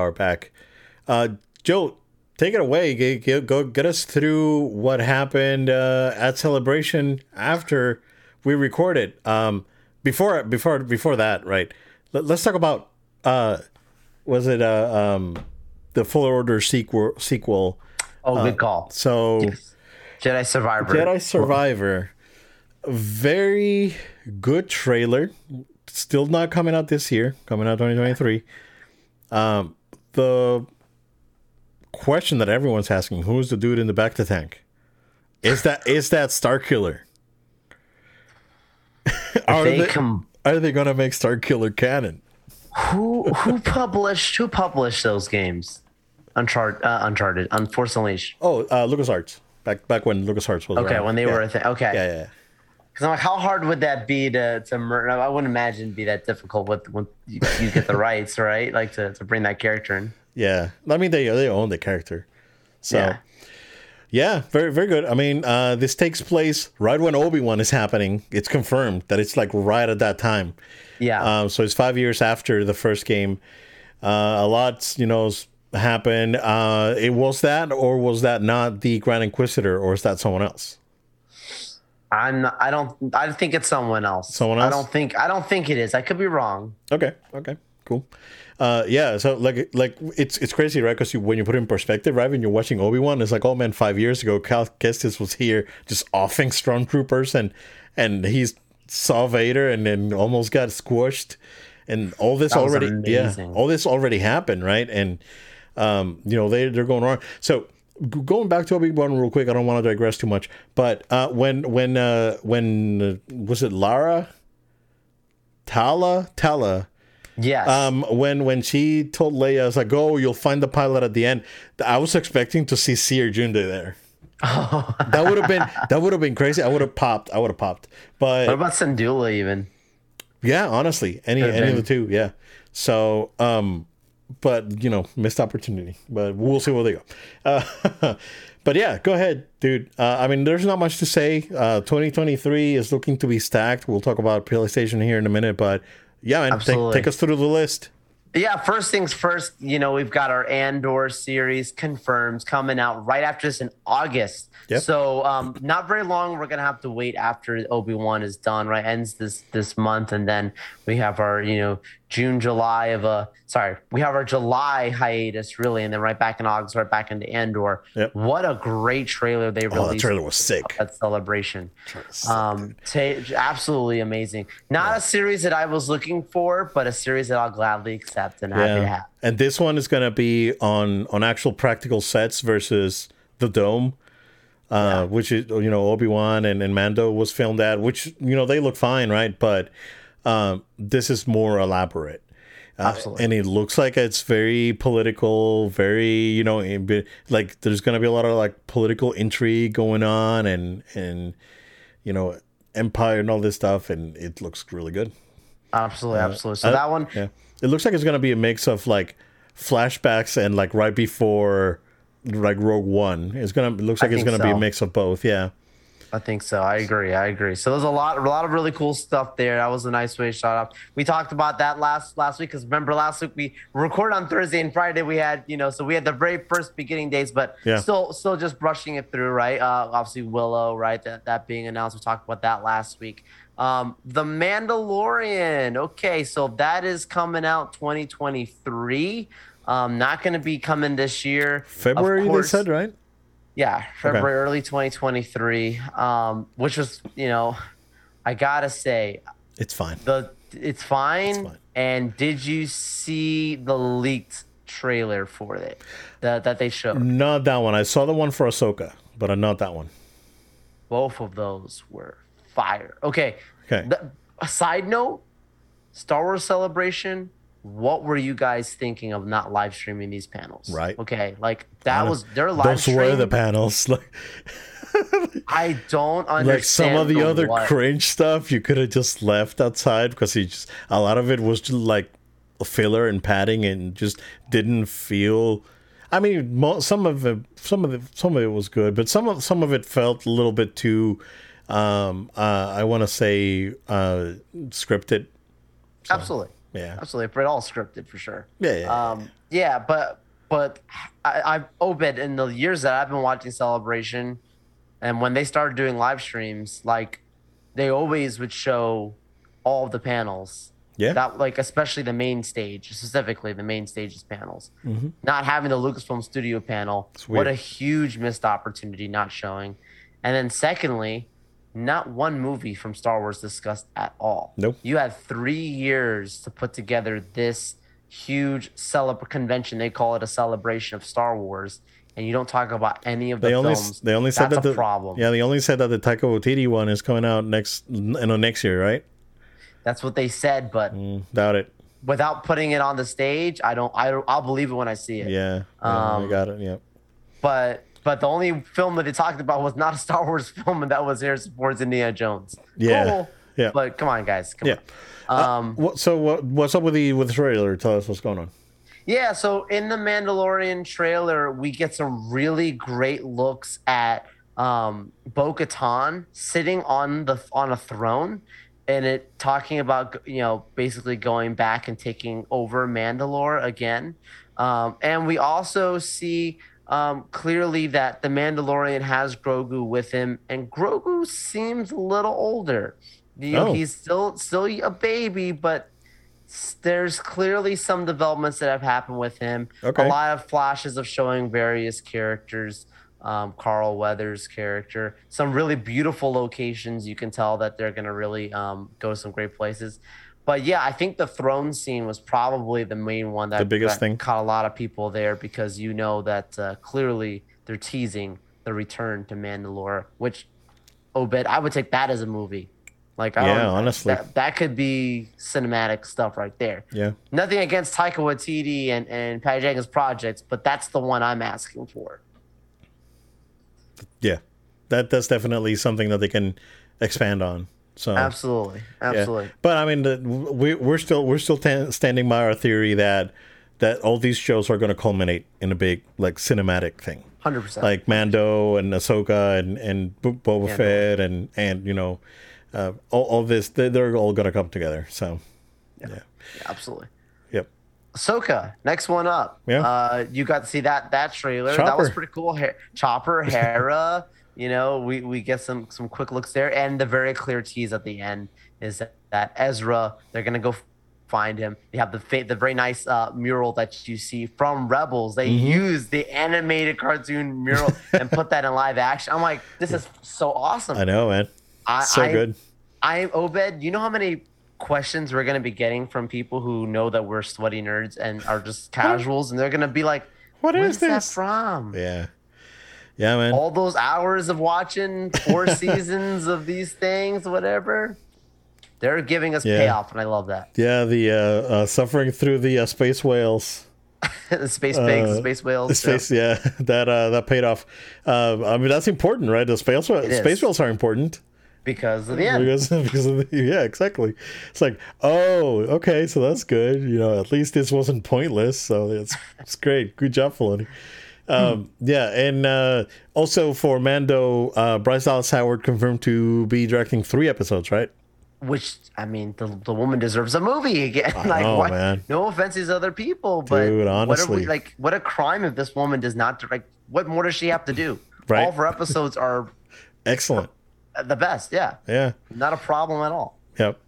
Are back. Uh, Joe, take it away. Get, get, go get us through what happened uh, at Celebration after we recorded. Um, before before before that, right? Let, us talk about uh, was it uh, um, the Fallen Order sequel sequel? Oh, good call. So Yes. Jedi Survivor. Jedi Survivor, very good trailer. Still not coming out this year. Coming out 2023. Um, the question that everyone's asking: Who's the dude in the back of the tank? Is that is that Starkiller? (laughs) are they they, com- are they gonna make Starkiller canon? who who published who published those games? Uncharted, uh, Uncharted, Unforced Unleashed. Oh, uh, LucasArts. Back back when LucasArts was Okay, around. when they yeah. were a thing. Okay. Yeah, yeah. Because I'm like, how hard would that be to to murder? I wouldn't imagine it'd be that difficult with when you, you get the rights, right? Like to, to bring that character in. Yeah, I mean they they own the character, so yeah, Yeah. very very good. I mean, uh, this takes place right when Obi Wan is happening. It's confirmed that it's like right at that time. Yeah. Um, so it's five years after the first game. Uh, a lot, you know, happened. Uh, it was that, or was that not the Grand Inquisitor, or is that someone else? I'm not, I don't I think it's someone else. Someone else. I don't think I don't think it is. I could be wrong. Okay. Okay. Cool. Uh, yeah. So like like it's it's crazy, right? Because you, when you put it in perspective, right? When you're watching Obi Wan, it's like, oh man, five years ago, Cal Kestis was here just offing stormtroopers, and and he's saw Vader, and then almost got squished, and all this already, yeah, all this already happened, right? And um, you know they they're going on. So going back to Obi Wan real quick, I don't want to digress too much, but uh, when when uh, when uh, was it Lara? Tala Tala Yes. um, when when she told Leia, I was like, "Oh, you'll find the pilot at the end." I was expecting to see Cere Junda there. Oh. (laughs) that would have been that would have been crazy. I would have popped. I would have popped. But what about Sandula even? yeah, honestly, any any of the two, yeah. So, um, but you know, missed opportunity. But we'll see where they go. Uh, (laughs) but yeah, go ahead, dude. Uh, I mean, there's not much to say. Uh, 2023 is looking to be stacked. We'll talk about PlayStation here in a minute, but yeah, man, take, take us through the list. Yeah, first things first, you know, we've got our Andor series confirms coming out right after this in August. Yep. So um, not very long. We're gonna have to wait after Obi Wan is done. Right, ends this this month, and then we have our you know June, July of a sorry, we have our July hiatus really, and then right back in August, right back into Andor. Yep. What a great trailer they Oh, released! that trailer was sick. That celebration. Um, ta absolutely amazing. Not a series that I was looking for, but a series that I'll gladly accept and happy to have. And this one is going to be on on actual practical sets versus the dome, uh, which is you know Obi Wan and, and Mando was filmed at, which you know they look fine, right? But um, this is more elaborate. Uh, Absolutely. and it looks like it's very political, very you know, like there's going to be a lot of like political intrigue going on, and and you know, empire and all this stuff, and it looks really good. Absolutely, absolutely. So Uh, that one, Yeah. It looks like it's gonna be a mix of like flashbacks and like right before like Rogue One. It's gonna it looks like it's gonna be a mix of both. Yeah. I think so. I agree. I agree. So there's a lot, a lot of really cool stuff there. That was a nice way to start off. We talked about that last last week because remember last week we recorded on Thursday and Friday. We had you know, so we had the very first beginning days, but Yeah. still still just brushing it through, right? Uh, obviously Willow, right? That that being announced. We talked about that last week. Um, the Mandalorian. Okay, so that is coming out 2023. Um, not going to be coming this year. February they said, right? yeah, February early 2023. Um, which was, you know, I gotta say, It's fine. the it's fine. fine. And did you see the leaked trailer for it that that they showed? Not that one. I saw the one for Ahsoka, but not that one. Both of those were fire. Okay. Okay. The, a side note, Star Wars Celebration. What were you guys thinking of not live streaming these panels? Right. Okay, like that was their live Those were the panels. (laughs) Like I don't understand. like some of the other what- cringe stuff you could have just left outside because he just a lot of it was just like filler and padding and just didn't feel I mean some of it some of it some of it was good but some of some of it felt a little bit too um uh I want to say uh scripted Absolutely. Yeah. absolutely. But all scripted for sure. Yeah, yeah. Um, yeah, but but I, I've Obed in the years that I've been watching Celebration, and when they started doing live streams, like they always would show all the panels. Yeah. That like especially the main stage, specifically the main stage's panels. Not having the Lucasfilm Studio panel, Mm-hmm. What a huge missed opportunity not showing. And then secondly, not one movie from Star Wars discussed at all. Nope. You had three years to put together this huge celeb convention. They call it a celebration of Star Wars, and you don't talk about any of the They only films. they only said That's that a the problem. Yeah, they only said that the Taika Waititi one is coming out next you know, next year, right? That's what they said, but Mm, doubt it. without putting it on the stage, I don't. I I'll believe it when I see it. Yeah. yeah I Um, got it. Yeah. But but the only film that they talked about was not a Star Wars (laughs) film, and that was Harrison Ford's Indiana Jones. Yeah. Cool. Yeah. But come on, guys. Come Yeah. on. Um, What, so what what's up with the with the trailer? Tell us what's going on. Yeah, so in the Mandalorian trailer, we get some really great looks at um, Bo Katan sitting on the on a throne, and it talking about you know basically going back and taking over Mandalore again, um, and we also see um, clearly that the Mandalorian has Grogu with him, and Grogu seems a little older. You know, Oh. he's still still a baby, but there's clearly some developments that have happened with him. Okay. A lot of flashes of showing various characters. Um, Carl Weathers' character, some really beautiful locations. You can tell that they're gonna really um, go some great places. But yeah, I think the throne scene was probably the main one that The biggest that thing. caught a lot of people there because you know that uh, clearly they're teasing the return to Mandalore, which Obed, I would take that as a movie. Like, I Yeah, honestly. that, that could be cinematic stuff right there. Yeah. Nothing against Taika Waititi and and Patty Jenkins' projects, but that's the one I'm asking for. Yeah. That that's definitely something that they can expand on. So Absolutely, yeah. absolutely. But I mean, the, we we're still we're still tan standing by our theory that that all these shows are going to culminate in a big like cinematic thing. Hundred percent. like Mando and Ahsoka and and Bo- Boba Yeah. Fett and and you know uh, all, all this they, they're all gonna come together. So yeah, absolutely. yep, Ahsoka, next one up. Yeah. Uh, you got to see that that trailer. That was pretty cool. Ha- Chopper, Hera. (laughs) you know, we we get some some quick looks there, and the very clear tease at the end is that, that Ezra. They're gonna go find him. You have the fa- the very nice uh, mural that you see from Rebels. They Mm-hmm. use the animated cartoon mural (laughs) and put that in live action. I'm like, this is so awesome. I know, man. I, So I- good. I Obed, you know how many questions we're gonna be getting from people who know that we're sweaty nerds and are just casuals, and they're gonna be like, "What is "Where's that this?" from?" Yeah, yeah, man. All those hours of watching four (laughs) seasons of these things, whatever. They're giving us Yeah. payoff, and I love that. yeah, the uh, uh, suffering through the uh, space whales. (laughs) the space pigs, Uh, space whales. Space, yeah, (laughs) that uh, that paid off. Uh, I mean, that's important, right? The space is. space whales are important. because of the end. because because of the, yeah exactly it's like oh okay so that's good you know at least this wasn't pointless so it's it's great good job Filoni um yeah and uh also for Mando uh Bryce Dallas Howard confirmed to be directing three episodes right Which I mean, the, the woman deserves a movie again. (laughs) like, know, what? man. No offense to other people, but Dude, what are honestly. we, like, what a crime if this woman does not direct. What more does she have to do? (laughs) Right. All of her episodes are excellent the best. Yeah, yeah not a problem at all. yep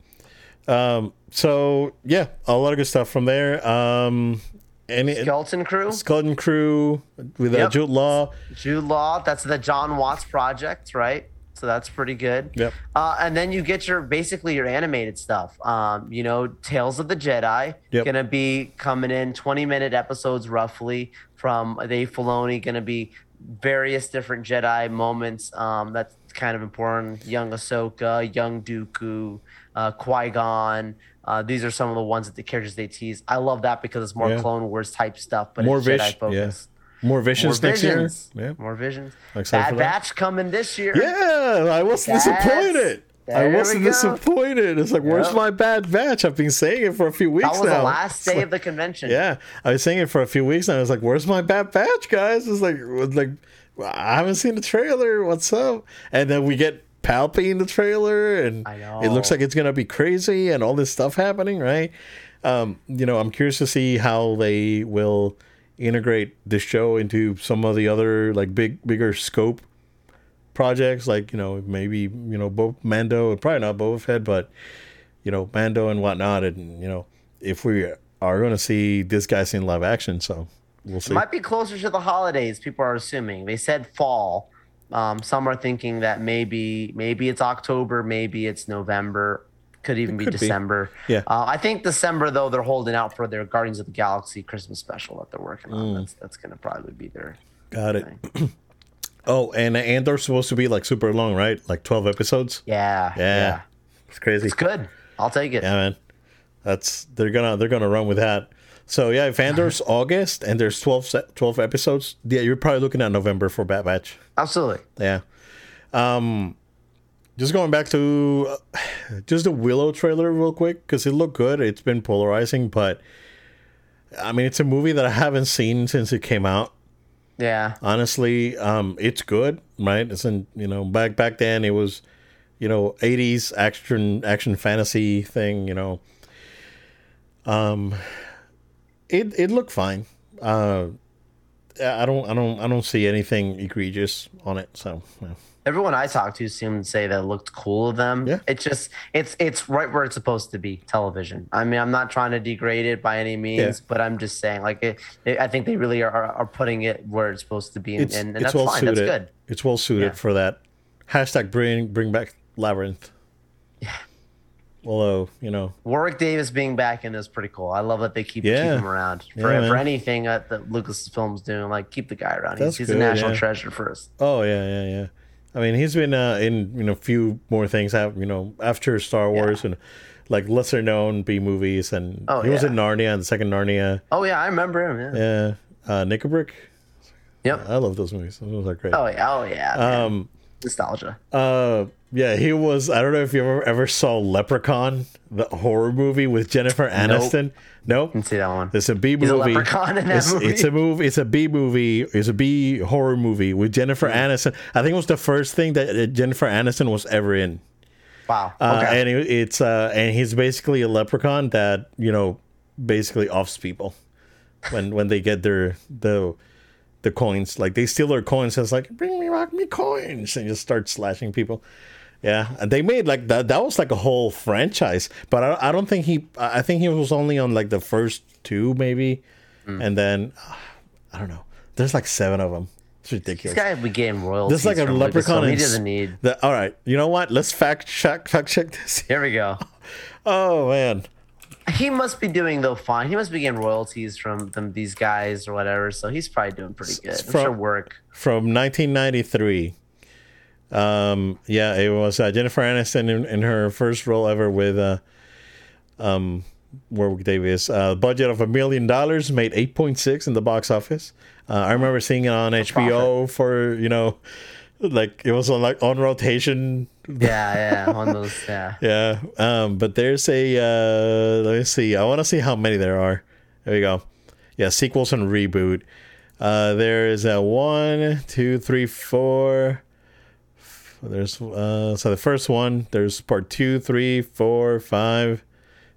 um so yeah a lot of good stuff from there um any Skeleton Crew, Skeleton Crew with uh, Yep. Jude Law Jude Law. That's the Jon Watts project, right? So that's pretty good. Yep. Uh, and then you get your basically your animated stuff. Um, you know, Tales of the Jedi Yep. gonna be coming in 20 minute episodes roughly from Dave Filoni. Gonna be various different Jedi moments. Um, that's kind of important. Young Ahsoka, young Dooku, uh, Qui Gon. Uh, these are some of the ones that the characters they tease. I love that because it's more Yeah. Clone Wars type stuff, but More it's Jedi focused. more visions More next visions. year yeah More visions. Excited Bad. Batch coming this year. Yeah, I was That's- disappointed. I wasn't disappointed. It's like, where's my bad batch? I've been saying it for a few weeks now. That was now. the last It's day like- of the convention. Yeah, I was saying it for a few weeks now. I was like, "Where's my bad batch, guys?" It's like, it's like I haven't seen the trailer. What's up? And then we get Palpy in the trailer, and it looks like it's gonna be crazy and all this stuff happening, right? um, you know, I'm curious to see how they will integrate this show into some of the other like big, bigger scope projects. Like you know, maybe you know, both Mando, probably not Boba Fett, but you know, Mando and whatnot. And you know, if we are going to see this guy in live action, so we'll. It might be closer to the holidays. People are assuming. They said fall. Um, some are thinking that maybe maybe it's October, maybe it's November, could even be could be. December. Yeah. Uh, I think December though they're holding out for their Guardians of the Galaxy Christmas special that they're working Mm. on. That's that's gonna probably be their. Got it. (clears throat) oh, and and they're supposed to be like super long, right? Like twelve episodes. Yeah. Yeah, it's crazy. It's good. I'll take it. Yeah, man. That's they're gonna they're gonna run with that. So yeah, if Andor's August and there's 12, 12 episodes, yeah, you're probably looking at November for Bad Batch. Absolutely. Yeah. Um, just going back to uh, just the Willow trailer real quick because it looked good. It's been polarizing, but I mean, it's a movie that I haven't seen since it came out. Yeah. Honestly, um, it's good, right? It's in you know back back then it was, you know, '80s action action fantasy thing. You know, um, it it looked fine. Uh, I don't I don't I don't see anything egregious on it. So. Yeah. Everyone I talked to seemed to say that it looked cool of them. Yeah. It's just it's it's right where it's supposed to be, television. I mean, I'm not trying to degrade it by any means, Yeah. but I'm just saying, like, it, it, I think they really are, are putting it where it's supposed to be, and, it's, and, and it's that's well fine. suited. That's good. It's well suited Yeah. for that. Hashtag bring bring back labyrinth. Yeah. Although you know, Warwick Davis being back in is pretty cool. I love that they keep, Yeah. keep him around for, Yeah, for anything that, that Lucasfilm's doing. Like, keep the guy around. That's He's, he's a national yeah. treasure for us. oh yeah, yeah, yeah. I mean, he's been uh, in you know a few more things. Have you know after Star Wars and like lesser known B movies, and Oh, he was in Narnia, and the second Narnia. Oh yeah, I remember him. Yeah. Yeah, uh, Nikabrik. Yep. I love those movies. Those are great. Oh yeah. Oh yeah. man. Um, Nostalgia. Uh, yeah, he was. I don't know if you ever ever saw Leprechaun, the horror movie with Jennifer Aniston. Nope. Didn't see that one. It's a B He's a movie. leprechaun in that it's, movie. it's a movie. It's a B movie. It's a B horror movie with Jennifer Aniston. I think it was the first thing that uh, Jennifer Aniston was ever in. Wow. Uh, Okay. And it, it's uh, and he's basically a leprechaun that you know basically offs people when when they get their the the coins. Like they steal their coins. And it's like bring me rock me coins, and just start slashing people. Yeah, and they made like that. That was like a whole franchise. But I, I don't think he. I think he was only on like the first two, maybe, Hmm. and then I don't know. There's like seven of them. It's ridiculous. This guy be getting royalties. There's like a leprechaun. He doesn't need. The, all right, you know what? Let's fact check. Fact check this. Here we go. (laughs) Oh man. He must be doing though fine. He must be getting royalties from them these guys or whatever. So he's probably doing pretty good. I'm sure work. from 1993. Um, yeah, it was uh, Jennifer Aniston in, in her first role ever with uh, um, Warwick Davis. Uh, budget of a million dollars, made 8.6 in the box office. Uh, I remember seeing it on HBO for you know, like it was on like on rotation. Yeah, yeah. On those. Yeah. (laughs) Yeah. Um, but there's a uh, let me see. I want to see how many there are. There you go. Yeah, sequels and reboot. Uh, there is a one, two, three, four. There's uh, so the first one. There's part two, three, four, five,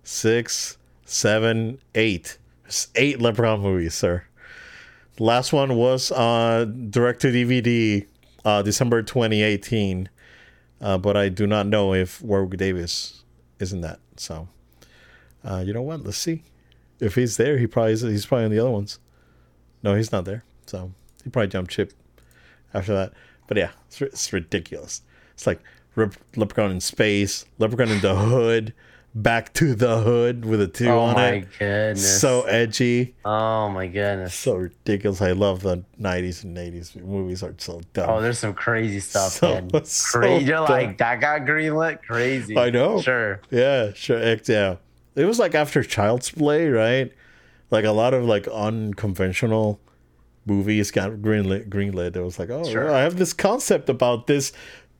six, seven, eight. There's eight Leprechaun movies, sir. The last one was uh, direct to DVD, uh, December 2018 uh, but I do not know if Warwick Davis is in that. So, uh, you know what? Let's see. If he's there, he probably is, he's probably in the other ones. No, he's not there. So he probably jumped ship after that. But yeah, it's, it's ridiculous. It's like Leprechaun in space, Leprechaun in the hood, back to the hood with a two Oh on it. Oh my goodness. So edgy, Oh my goodness. so ridiculous. I love the '90s and '80s movies are so dumb. Oh, there's some crazy stuff, So- man. (laughs) so Crazy. You're dumb. like that got greenlit. Crazy. I know. Sure. Yeah, sure. Yeah. It was like after Child's Play, right? Like a lot of like unconventional movies got greenlit. Greenlit. It was like, oh, Sure. I have this concept about this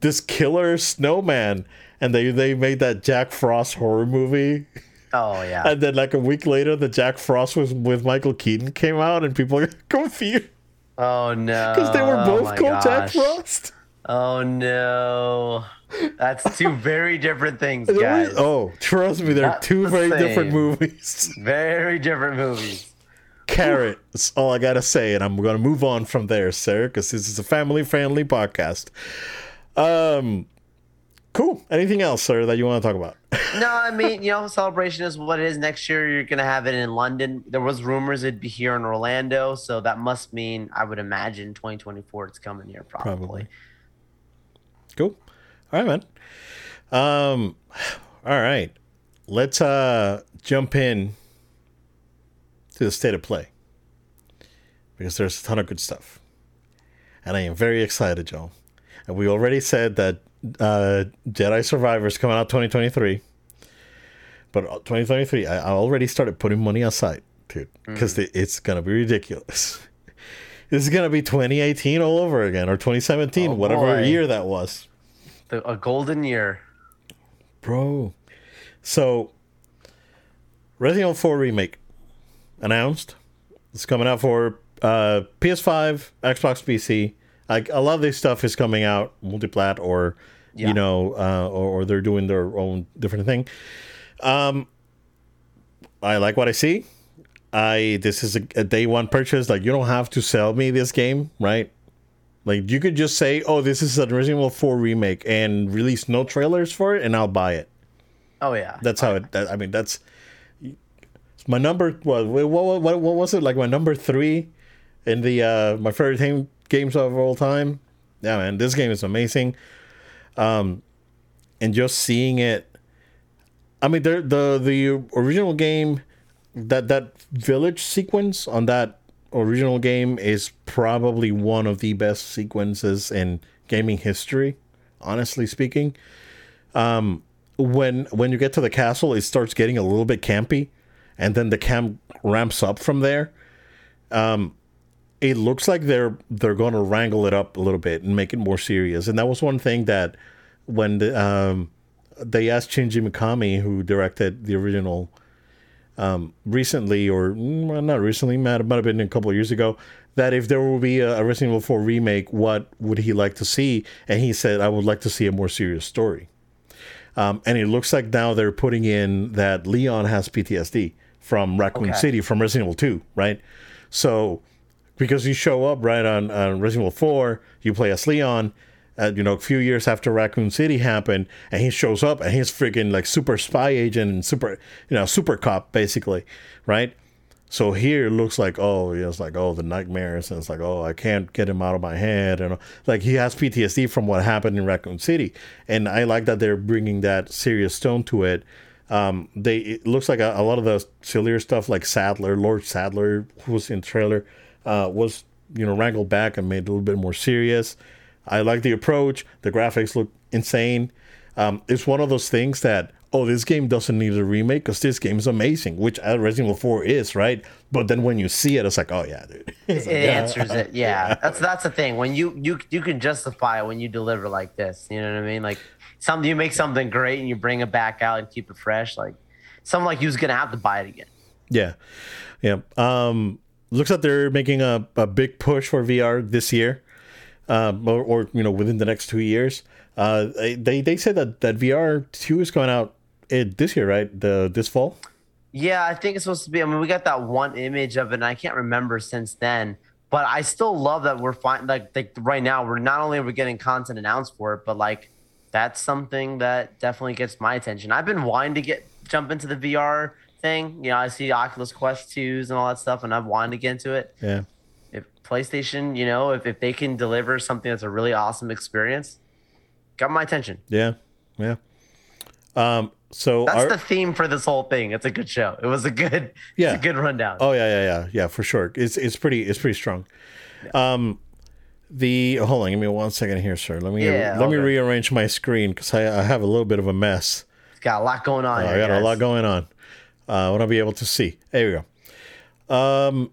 this killer snowman, and they they made that Jack Frost horror movie, Oh yeah. and then like a week later, the Jack Frost was with Michael Keaton came out, and people got (laughs) confused oh no. because they were Oh, both my called Jack. Frost. Oh no. That's two (laughs) very different things, guys. Oh, trust me, they're Not two the very different movies. (laughs) Very different movies. Carrot. That's all I gotta say, and I'm gonna move on from there, sir, because this is a family-friendly podcast. Um, cool. Anything else, sir, that you want to talk about? (laughs) No, I mean, you know, celebration is what it is. Next year, you're gonna have it in London. There was rumors it'd be here in Orlando, so that must mean I would imagine 2024 it's coming here probably. Probably. Cool. All right, man. Um, all right. Let's uh jump in to the state of play because there's a ton of good stuff, and I am very excited, Joe. And we already said that uh, Jedi Survivors coming out 2023, but 2023, I, I already started putting money aside, dude, because it's gonna be ridiculous. (laughs) this is gonna be 2018 all over again, or 2017, Oh, whatever boy. year that was The, a golden year. bro. So, Resident Evil 4 remake announced. It's coming out for uh, PS5, Xbox, PC. Like a lot of this stuff is coming out multiplat or Yeah. you know, uh, or, or they're doing their own different thing. Um, I like what I see. I this is a, a day one purchase. Like you don't have to sell me this game, right? Like you could just say, "Oh, this is an original 4 remake," and release no trailers for it, and I'll buy it. Oh yeah. That's how it. That, I mean, that's my number. What, what what what was it like? My number three in the uh my favorite game, games of all time. Yeah, man, this game is amazing. Um, and just seeing it. I mean, there the the original game, that that village sequence on that original game is probably one of the best sequences in gaming history. Honestly speaking Um, when when you get to the castle, it starts getting a little bit campy, and then the camp ramps up from there. Um, it looks like they're they're going to wrangle it up a little bit and make it more serious. And that was one thing that when the, um, they asked Shinji Mikami, who directed the original, um, recently or mm, well, not recently, might might have been a couple of years ago, that if there will be a, a Resident Evil 4 remake, what would he like to see? And he said, "I would like to see a more serious story." Um, and it looks like now they're putting in that Leon has PTSD from Raccoon Okay. City from Resident Evil 2, right? So, because you show up right on, on Resident Evil 4, you play as Leon, uh, you know, a few years after Raccoon City happened, and he shows up and he's freaking like super spy agent and super, you know, super cop basically, right? So here it looks like oh yeah, it's like oh the nightmares and it's like oh I can't get him out of my head and like he has PTSD from what happened in Raccoon City and I like that they're bringing that serious tone to it. Um, they it looks like a, a lot of the sillier stuff like Saddler, Lord Saddler, who was in trailer, uh, was you know wrangled back and made a little bit more serious. I like the approach. The graphics look insane. Um, it's one of those things that oh, this game doesn't need a remake because this game is amazing, which uh, Resident Evil 4 is, right? But then when you see it, it's like, oh yeah, dude. (laughs) It's it like, yeah. answers it. (laughs) Yeah, that's that's the thing. When you you you can justify it when you deliver like this. You know what I mean? Like something you make something great and you bring it back out and keep it fresh. Like someone like you's gonna have to buy it again. Yeah, yeah. Um, looks like they're making a, a big push for VR this year, um, or, or you know within the next two years. Uh, they they said that that VR two is going out eh, this year, right? The this fall. Yeah, I think it's supposed to be. I mean, we got that one image of it, and I can't remember since then. But I still love that we're fine. Like, like right now, we're not only are we getting content announced for it, but like that's something that definitely gets my attention. I've been wanting to get jump into the VR thing. You know, I see Oculus Quest twos and all that stuff, and I've wanted to get into it. Yeah. If PlayStation, you know, if, if they can deliver something that's a really awesome experience, got my attention. Yeah, yeah. Um, so That's our- the theme for this whole thing. It's a good show. It was a good, Yeah. it's a good rundown. Oh yeah, yeah, yeah, yeah, for sure. It's it's pretty it's pretty strong. Um, the hold on, give me one second here, sir. Let me Yeah, let me good. rearrange my screen because I, I have a little bit of a mess. It's got a lot going on. I here, got a lot going on. Uh, I want to be able to see. There we go. Um,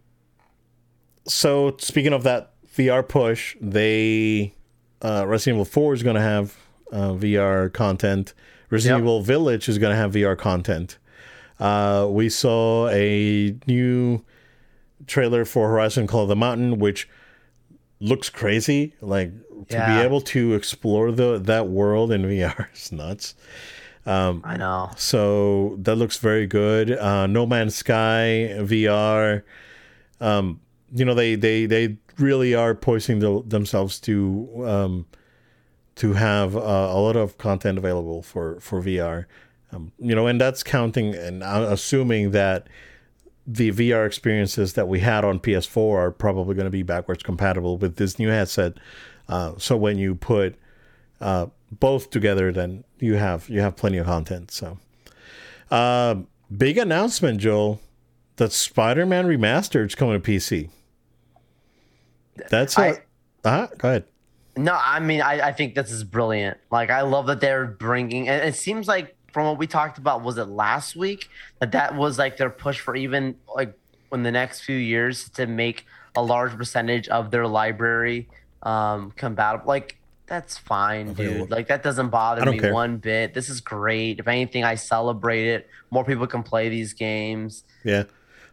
so speaking of that VR push, they uh, Resident Evil Four is going to have uh, VR content. Resident Yep. Evil Village is going to have VR content. Uh, we saw a new trailer for Horizon Call of the Mountain, which looks crazy. Like to Yeah. be able to explore the that world in VR (laughs) is nuts. I know. So that looks very good. Uh, no Man's Sky VR. Um, you know they they they really are poising the, themselves to um, to have uh, a lot of content available for for VR. Um, you know, and that's counting and uh, assuming that the VR experiences that we had on PS4 are probably going to be backwards compatible with this new headset. Uh, so when you put uh, both together, then you have you have plenty of content. So, uh, big announcement, Joel, that Spider-Man Remastered is coming to PC. That's I- a, Uh huh. go ahead. No, I mean, I, I think this is brilliant. Like, I love that they're bringing, and it seems like from what we talked about, was it last week that that was like their push for even like in the next few years to make a large percentage of their library um compatible. Like, that's fine, dude. Like, that doesn't bother me care. one bit. This is great. If anything, I celebrate it. More people can play these games. Yeah,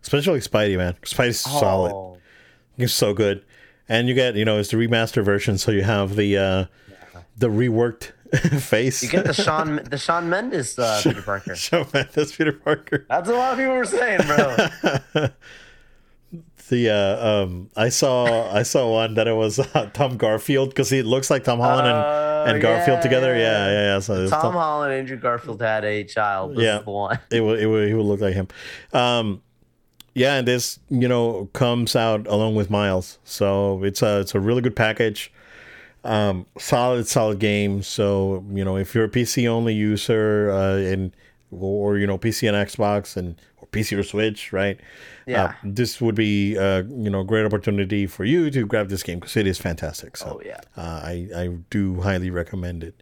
especially Spidey, man. Spidey's solid. Oh, It's so good, and you get you know it's the remaster version, so you have the uh, the reworked (laughs) face. You get the Sean (laughs) the Shawn Mendes uh, Peter (laughs) Parker. Shawn Mendes Peter Parker. That's what a lot of people were saying, bro. The uh, um, I saw I saw one that it was uh, Tom Garfield because he looks like Tom Holland Oh, and, and Garfield yeah. together. Yeah, yeah, yeah. So it was Tom Holland and Andrew Garfield had a child. This Yeah. one. it would, it would he would look like him. Um, yeah, and this you know comes out along with Miles, so it's a it's a really good package. Um, solid solid game. So you know if you're a PC only user uh, and or you know PC and Xbox and or PC or Switch, right? Yeah. Uh, this would be uh, you know a great opportunity for you to grab this game because it is fantastic. So Oh, yeah. uh, I I do highly recommend it.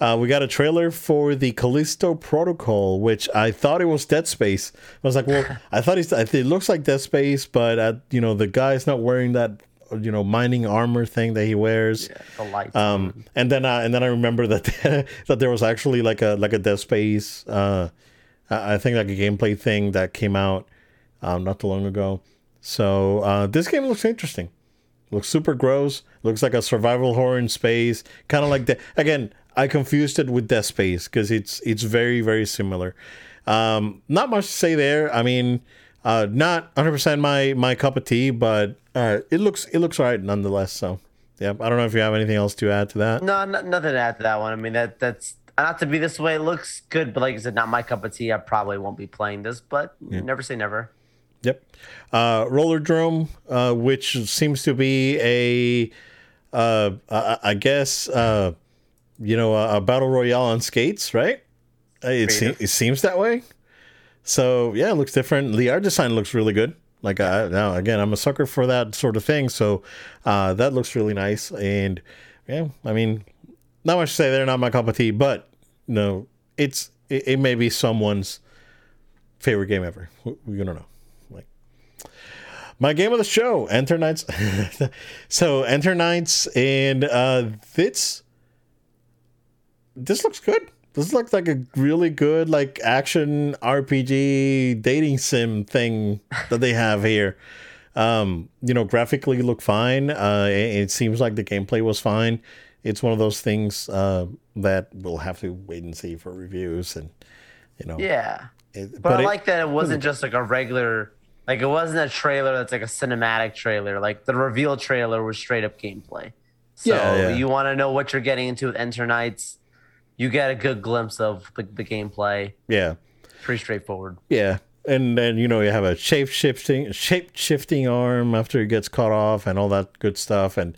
Uh, we got a trailer for the Callisto Protocol, which I thought it was Dead Space. I was like, well, (laughs) I thought it looks like Dead Space, but uh, you know the guy's not wearing that you know mining armor thing that he wears. Yeah, the lights. Um, and then I, and then I remember that (laughs) that there was actually like a like a Dead Space, uh, I I think like a gameplay thing that came out um, not too long ago. So uh, this game looks interesting. Looks super gross. Looks like a survival horror in space, kind of like that. Again, I confused it with Death Space because it's it's very very similar. Um, not much to say there. I mean, uh, not 100 percent my my cup of tea, but uh, it looks it looks alright nonetheless. So, yeah, I don't know if you have anything else to add to that. no, no, nothing to add to that one. I mean, that that's not to be this way. It looks good, but like I said, not my cup of tea. I probably won't be playing this, but never say never. Yep. Uh, Rollerdrome, uh, which seems to be a, uh, I, I guess, uh, you know, a, a battle royale on skates, right? It, se- it seems that way. So yeah, it looks different. The art design looks really good. Like I, now again, I'm a sucker for that sort of thing. So uh, that looks really nice. And yeah, I mean, not much to say. They're not my cup of tea, but no, it's it, it may be someone's favorite game ever. We, we don't know. My game of the show, Eternights. (laughs) so Eternights, and uh, this this looks good. This looks like a really good like action RPG dating sim thing that they have here. Um, you know, graphically look fine. Uh, it, it seems like the gameplay was fine. It's one of those things uh, that we'll have to wait and see for reviews and you know. Yeah, it- but, I it- like that it wasn't (laughs) just like a regular. Like it wasn't a trailer that's like a cinematic trailer. Like the reveal trailer was straight up gameplay. So Yeah, yeah. you want to know what you're getting into with Eternights, you get a good glimpse of the, the gameplay. yeah. Pretty straightforward. Yeah. And then you know you have a shape shifting shape shifting arm after it gets cut off and all that good stuff and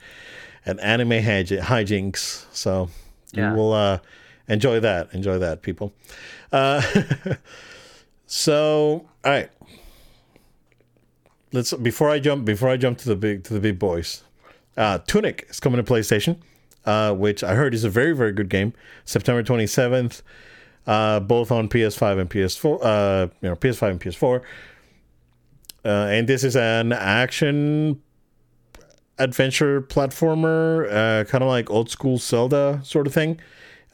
and anime hij- hijinks. So Yeah. you will uh, enjoy that. Enjoy that, people. Uh, (laughs) so all right. Let's before I jump before I jump to the big to the big boys. Uh, Tunic is coming to PlayStation, uh, which I heard is a very very good game. September twenty seventh uh, both on PS5 and PS4, uh, you know, PS5 and PS4. Uh, and this is an action adventure platformer, uh, kind of like old school Zelda sort of thing.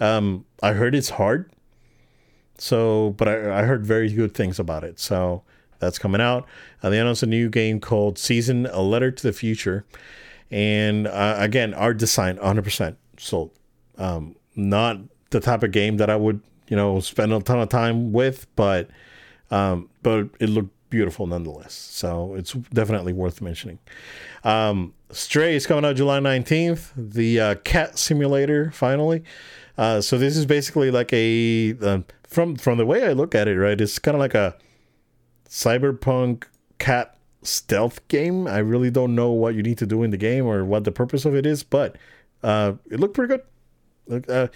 Um, I heard it's hard, so but I, I heard very good things about it. So that's coming out. Uh, they announced a new game called Season: A Letter to the Future, And uh, again, art design, 100% sold. Um, not the type of game that I would, you know, spend a ton of time with, but um, but it looked beautiful nonetheless. So it's definitely worth mentioning. Um, Stray is coming out July 19th. The uh, cat simulator finally. Uh, so this is basically like a uh, from from the way I look at it, right? It's kind of like a cyberpunk cat stealth game. I really don't know what you need to do in the game or what the purpose of it is, but uh, it looked pretty good. Uh,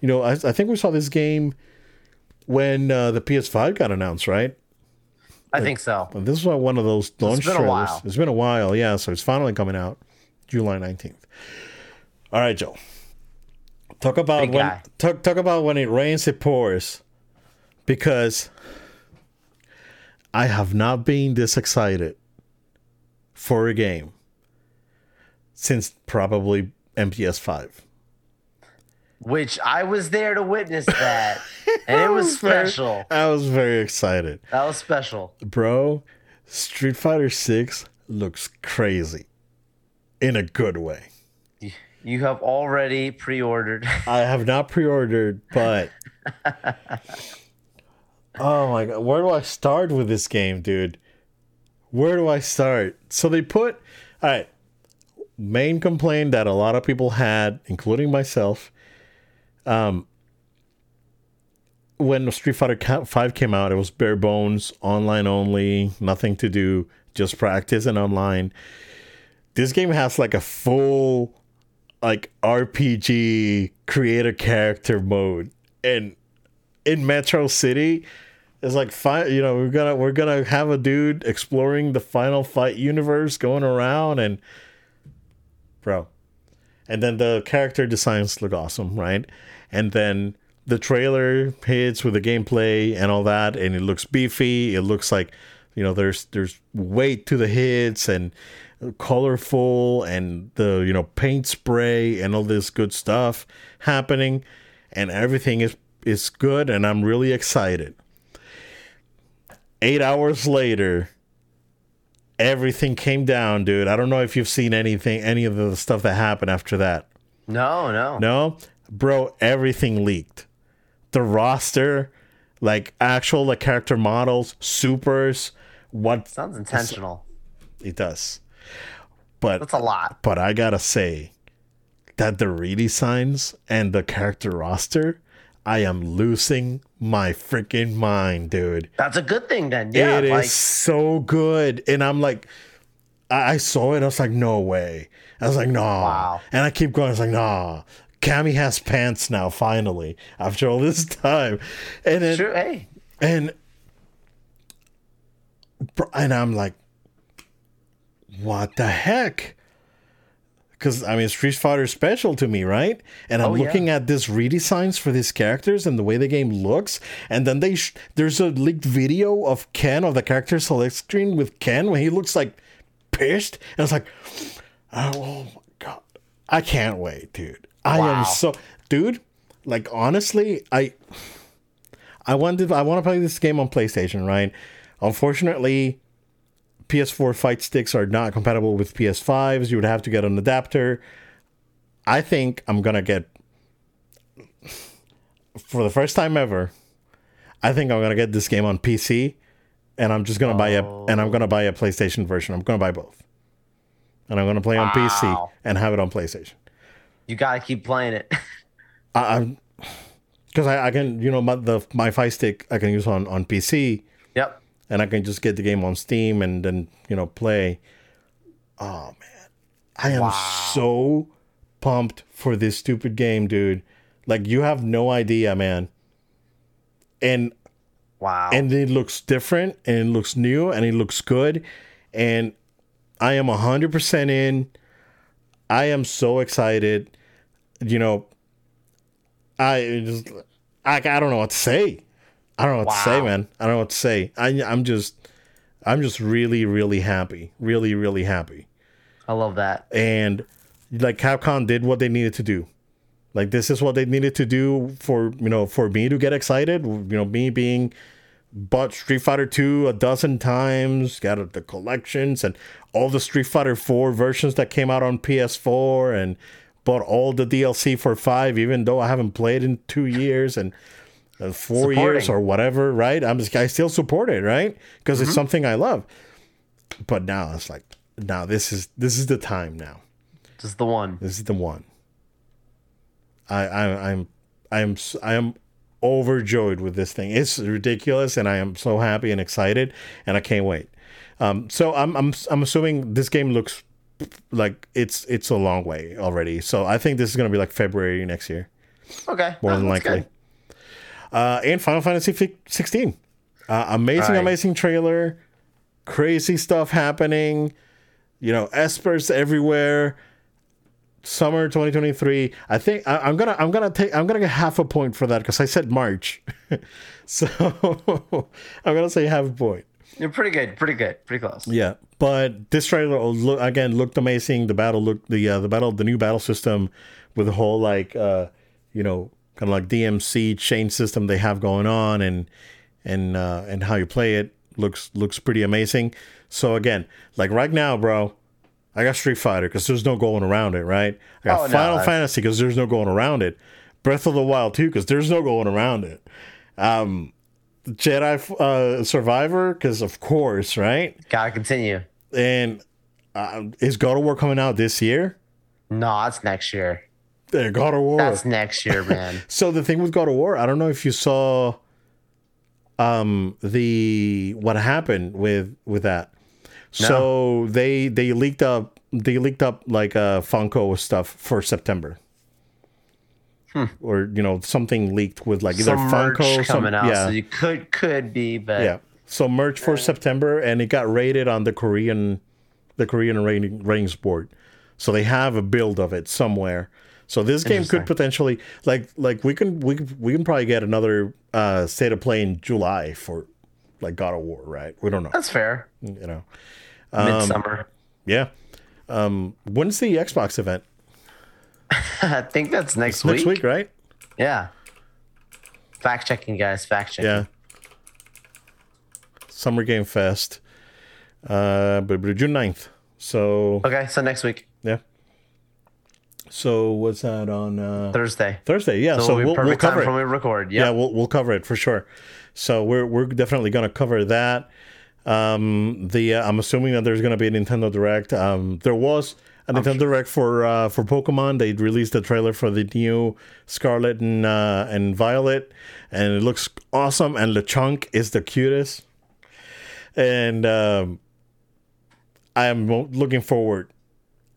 you know, I, I, think we saw this game when uh, the PS5 got announced, right? I think so. This is one of those launch it's been trailers. A while. It's been a while, yeah. So it's finally coming out July 19th. All right, Joe. Talk about Big when talk talk about when it rains, it pours. Because I have not been this excited for a game since probably MGS five. Which I was there to witness that, (laughs) and it was special. Very, I was very excited. That was special, bro. Street Fighter Six looks crazy, in a good way. You have already pre-ordered. I have not pre-ordered, but (laughs) oh my god, where do I start with this game, dude? where do I start? So they put, all right, main complaint that a lot of people had, including myself, um, when Street Fighter 5 came out, it was bare bones, online only, nothing to do, just practice and online. This game has like a full like RPG create a character mode. And in Metro City, it's like fight you know we're gonna we're gonna have a dude exploring the final fight universe going around and bro. And then the character designs look awesome right? And then the trailer hits with the gameplay and all that and it looks beefy. It looks like you know there's there's weight to the hits and colorful and the you know paint spray and all this good stuff happening. And everything is is good and I'm really excited eight hours later, everything came down, dude. I don't know if you've seen anything, any of the stuff that happened after that. No, no. No? Bro, everything leaked. The roster, like actual like character models, supers, what sounds intentional. It does. But that's a lot. But I gotta say that the redesigns and the character roster I am losing my freaking mind, dude. That's a good thing then. Yeah. It like... is so good. And I'm like, I, I saw it. I was like, no way. I was like, no. Wow. And I keep going. I was like, nah. Cammy has pants now, finally, after all this time. And then, sure, hey. And, and I'm like, what the heck? Because I mean Street Fighter is special to me, right? And I'm oh, looking yeah. at this redesigns for these characters and the way the game looks, and then they sh- there's a leaked video of Ken of the character select screen with Ken when he looks like pissed, and it's like, oh, oh my god, I can't wait, dude. I wow. am so, dude. Like honestly, I I wanted I want to play this game on PlayStation, right? Unfortunately, PS4 fight sticks are not compatible with PS5s. You would have to get an adapter. I think I'm gonna get for the first time ever. I think I'm gonna get this game on PC, and I'm just gonna oh. buy a and I'm gonna buy a PlayStation version. I'm gonna buy both, and I'm gonna play wow. on PC and have it on PlayStation. You gotta keep playing it. (laughs) I, I'm because I, I, can you know my the my fight stick I can use on on PC. Yep and I can just get the game on Steam and then you know play. Oh man, I am wow. so pumped for this stupid game, dude. Like you have no idea, man. And wow, and it looks different and it looks new and it looks good, and I am hundred percent in. I am so excited. You know, I just I, I don't know what to say. I don't know what wow. to say, man. I don't know what to say. I, I'm just, I'm just really, really happy. Really, really happy. I love that. And like Capcom did what they needed to do. Like this is what they needed to do for you know for me to get excited. You know me being bought Street Fighter 2 a dozen times, got the collections and all the Street Fighter 4 versions that came out on PS4 and bought all the DLC for 5 even though I haven't played in 2 years and uh, 4 Supporting. years or whatever, right? I'm just, I still support it, right? Because it's something I love. But now it's like now this is this is the time now. This is the one. This is the one. I, I I'm I'm I am overjoyed with this thing. It's ridiculous, and I am so happy and excited, and I can't wait. Um, so I'm I'm I'm assuming this game looks like it's it's a long way already. So I think this is gonna be like February next year, Okay. more Oh, than likely. good. Uh, and Final Fantasy 16, uh, amazing, Right. amazing trailer, crazy stuff happening. You know, espers everywhere. Summer 2023. I think I, I'm gonna I'm gonna take I'm gonna get half a point for that because I said March, (laughs) so (laughs) I'm gonna say half a point. You're pretty good. Pretty good. Pretty close. Yeah, but this trailer look, again looked amazing. The battle looked the uh, the battle the new battle system with the whole like uh, you know kind of like DMC chain system they have going on and and uh, and how you play it looks looks pretty amazing. So again, like right now, bro, I got Street Fighter because there's no going around it, right? I got Oh, Final that's- Fantasy because there's no going around it. Breath of the Wild too because there's no going around it. Um, Jedi uh, Survivor because of course, right? Gotta continue. And uh, is God of War coming out this year? No, that's next year. Uh, God of War. That's next year, man. (laughs) So the thing with God of War, I don't know if you saw um the what happened with with that. So they they leaked up they leaked up like uh Funko stuff for September. Or you know something leaked with like either Hmm. Some merch Funko some coming out, yeah so you could could be, but yeah so merch for September and it got rated on the Korean the Korean rating, ratings board. So they have a build of it somewhere. So this game could potentially like like we can we can- we can probably get another uh state of play in July for like God of War, right? We don't know, that's fair. you know. Midsummer. Yeah. Um when's the Xbox event? (laughs) I think that's next, Next week. Next week, right? Yeah. Fact checking, guys. Fact checking. Yeah. Summer Game Fest. Uh June 9th. So Okay, so next week, yeah. So what's that on uh Thursday. Thursday? Yeah, So, so we'll, we'll time cover it. when we record. Yeah, Yeah. we'll we'll cover it for sure. So we're we're definitely gonna cover that. Um, the uh, I'm assuming that there's gonna be a Nintendo Direct. Um, there was a Nintendo Direct for uh, for Pokemon. They released the trailer for the new Scarlet and uh, and Violet, and it looks awesome. And Lechonk is the cutest. And um, I'm looking forward.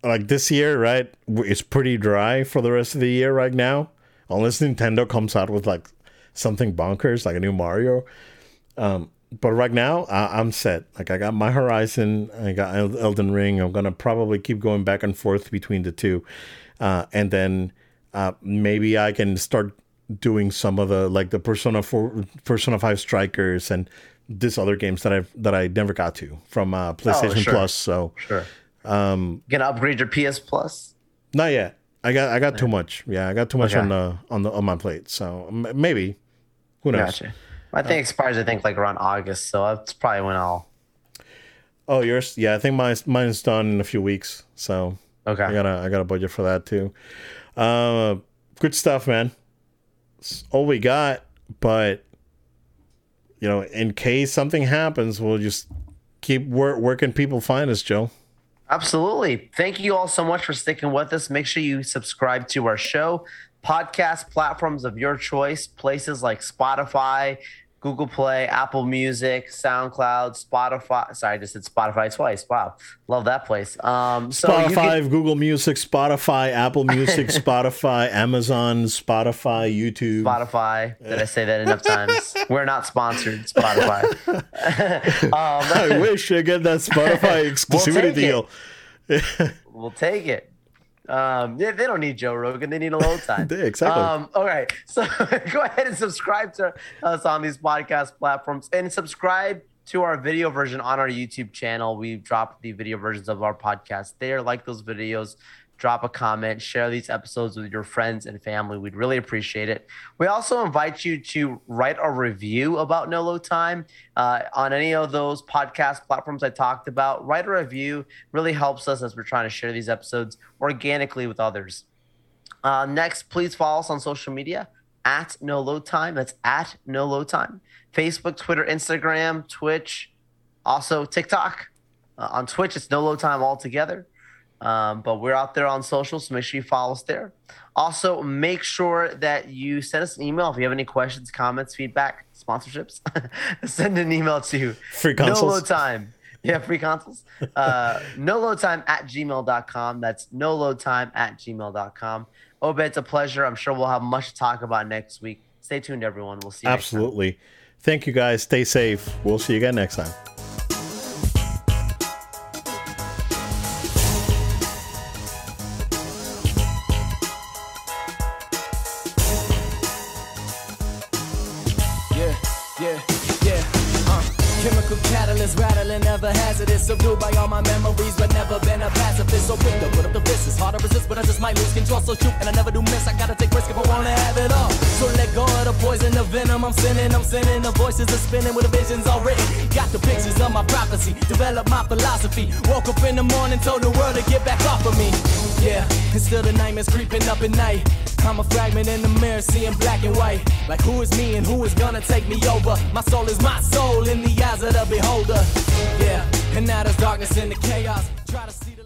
Like this year, right? It's pretty dry for the rest of the year right now, unless Nintendo comes out with like something bonkers, like a new Mario. Um, but right now, I, I'm set. Like I got my Horizon, I got Elden Ring. I'm gonna probably keep going back and forth between the two, uh, and then uh, maybe I can start doing some of the like the Persona Four, Persona Five Strikers, and this other games that I have that I never got to from uh, PlayStation sure. Plus. So Sure. Um, you gonna upgrade your PS Plus? not yet. I got I got too much. Yeah, I got too much Okay. on the on the on my plate. So maybe who knows? Gotcha. My thing expires, I think, like around August, so that's probably when I'll. Oh, yours? Yeah, I think mine's mine's done in a few weeks. So Okay. I got a I got a budget for that too. Uh, good stuff, man. It's all we got, but you know, in case something happens, we'll just keep where where can people find us, Joe? Absolutely. Thank you all so much for sticking with us. Make sure you subscribe to our show, podcast platforms of your choice, places like Spotify, Google Play, Apple Music, SoundCloud, Spotify. Sorry, I just said Spotify twice. Wow. Love that place. Um, so Spotify, can- Google Music, Spotify, Apple Music, (laughs) Spotify, Amazon, Spotify, YouTube. Spotify. Did I say that enough times? (laughs) We're not sponsored, Spotify. (laughs) um, I wish I get that Spotify exclusivity it. deal. We'll take it. Um, they, they don't need Joe Rogan. They need a load time. (laughs) Yeah, exactly. Um, all right. (laughs) So go ahead and subscribe to us on these podcast platforms and subscribe to our video version on our YouTube channel. We drop the video versions of our podcast there. Like those videos. Drop a comment, share these episodes with your friends and family. We'd really appreciate it. We also invite you to write a review about No Load Time uh, on any of those podcast platforms I talked about. Write a review really helps us as we're trying to share these episodes organically with others. Uh, next, please follow us on social media at No Load Time. That's at No Load Time. Facebook, Twitter, Instagram, Twitch, also TikTok. Uh, on Twitch, it's No Load Time altogether. Um, but we're out there on social, so make sure you follow us there. Also, make sure that you send us an email if you have any questions, comments, feedback, sponsorships. (laughs) send an email to free consoles. No load time. Yeah, free consoles. Uh, no load time at gmail.com. That's no load time at gmail.com. Obed, it's a pleasure. I'm sure we'll have much to talk about next week. Stay tuned, everyone. We'll see you Absolutely. Thank you, guys. Stay safe. We'll see you again next time. Never hazardous. Subdued by all my memories, but never been a pacifist. So quick to put up the It's hard to resist, but I just might lose control. So shoot, and I never do miss. I gotta take risk if I wanna have it all. So let go of the poison, the venom. I'm sending, I'm sending. The voices are spinning with the visions already. Got the pictures of my prophecy. Develop my philosophy. Woke up in the morning, told the world to get back off of me. Yeah, and still the nightmares creeping up at night. I'm a fragment in the mirror, seeing black and white. Like who is me and who is gonna take me over? My soul is my soul in the eyes of the beholder. Yeah, and now there's darkness in the chaos. Try to see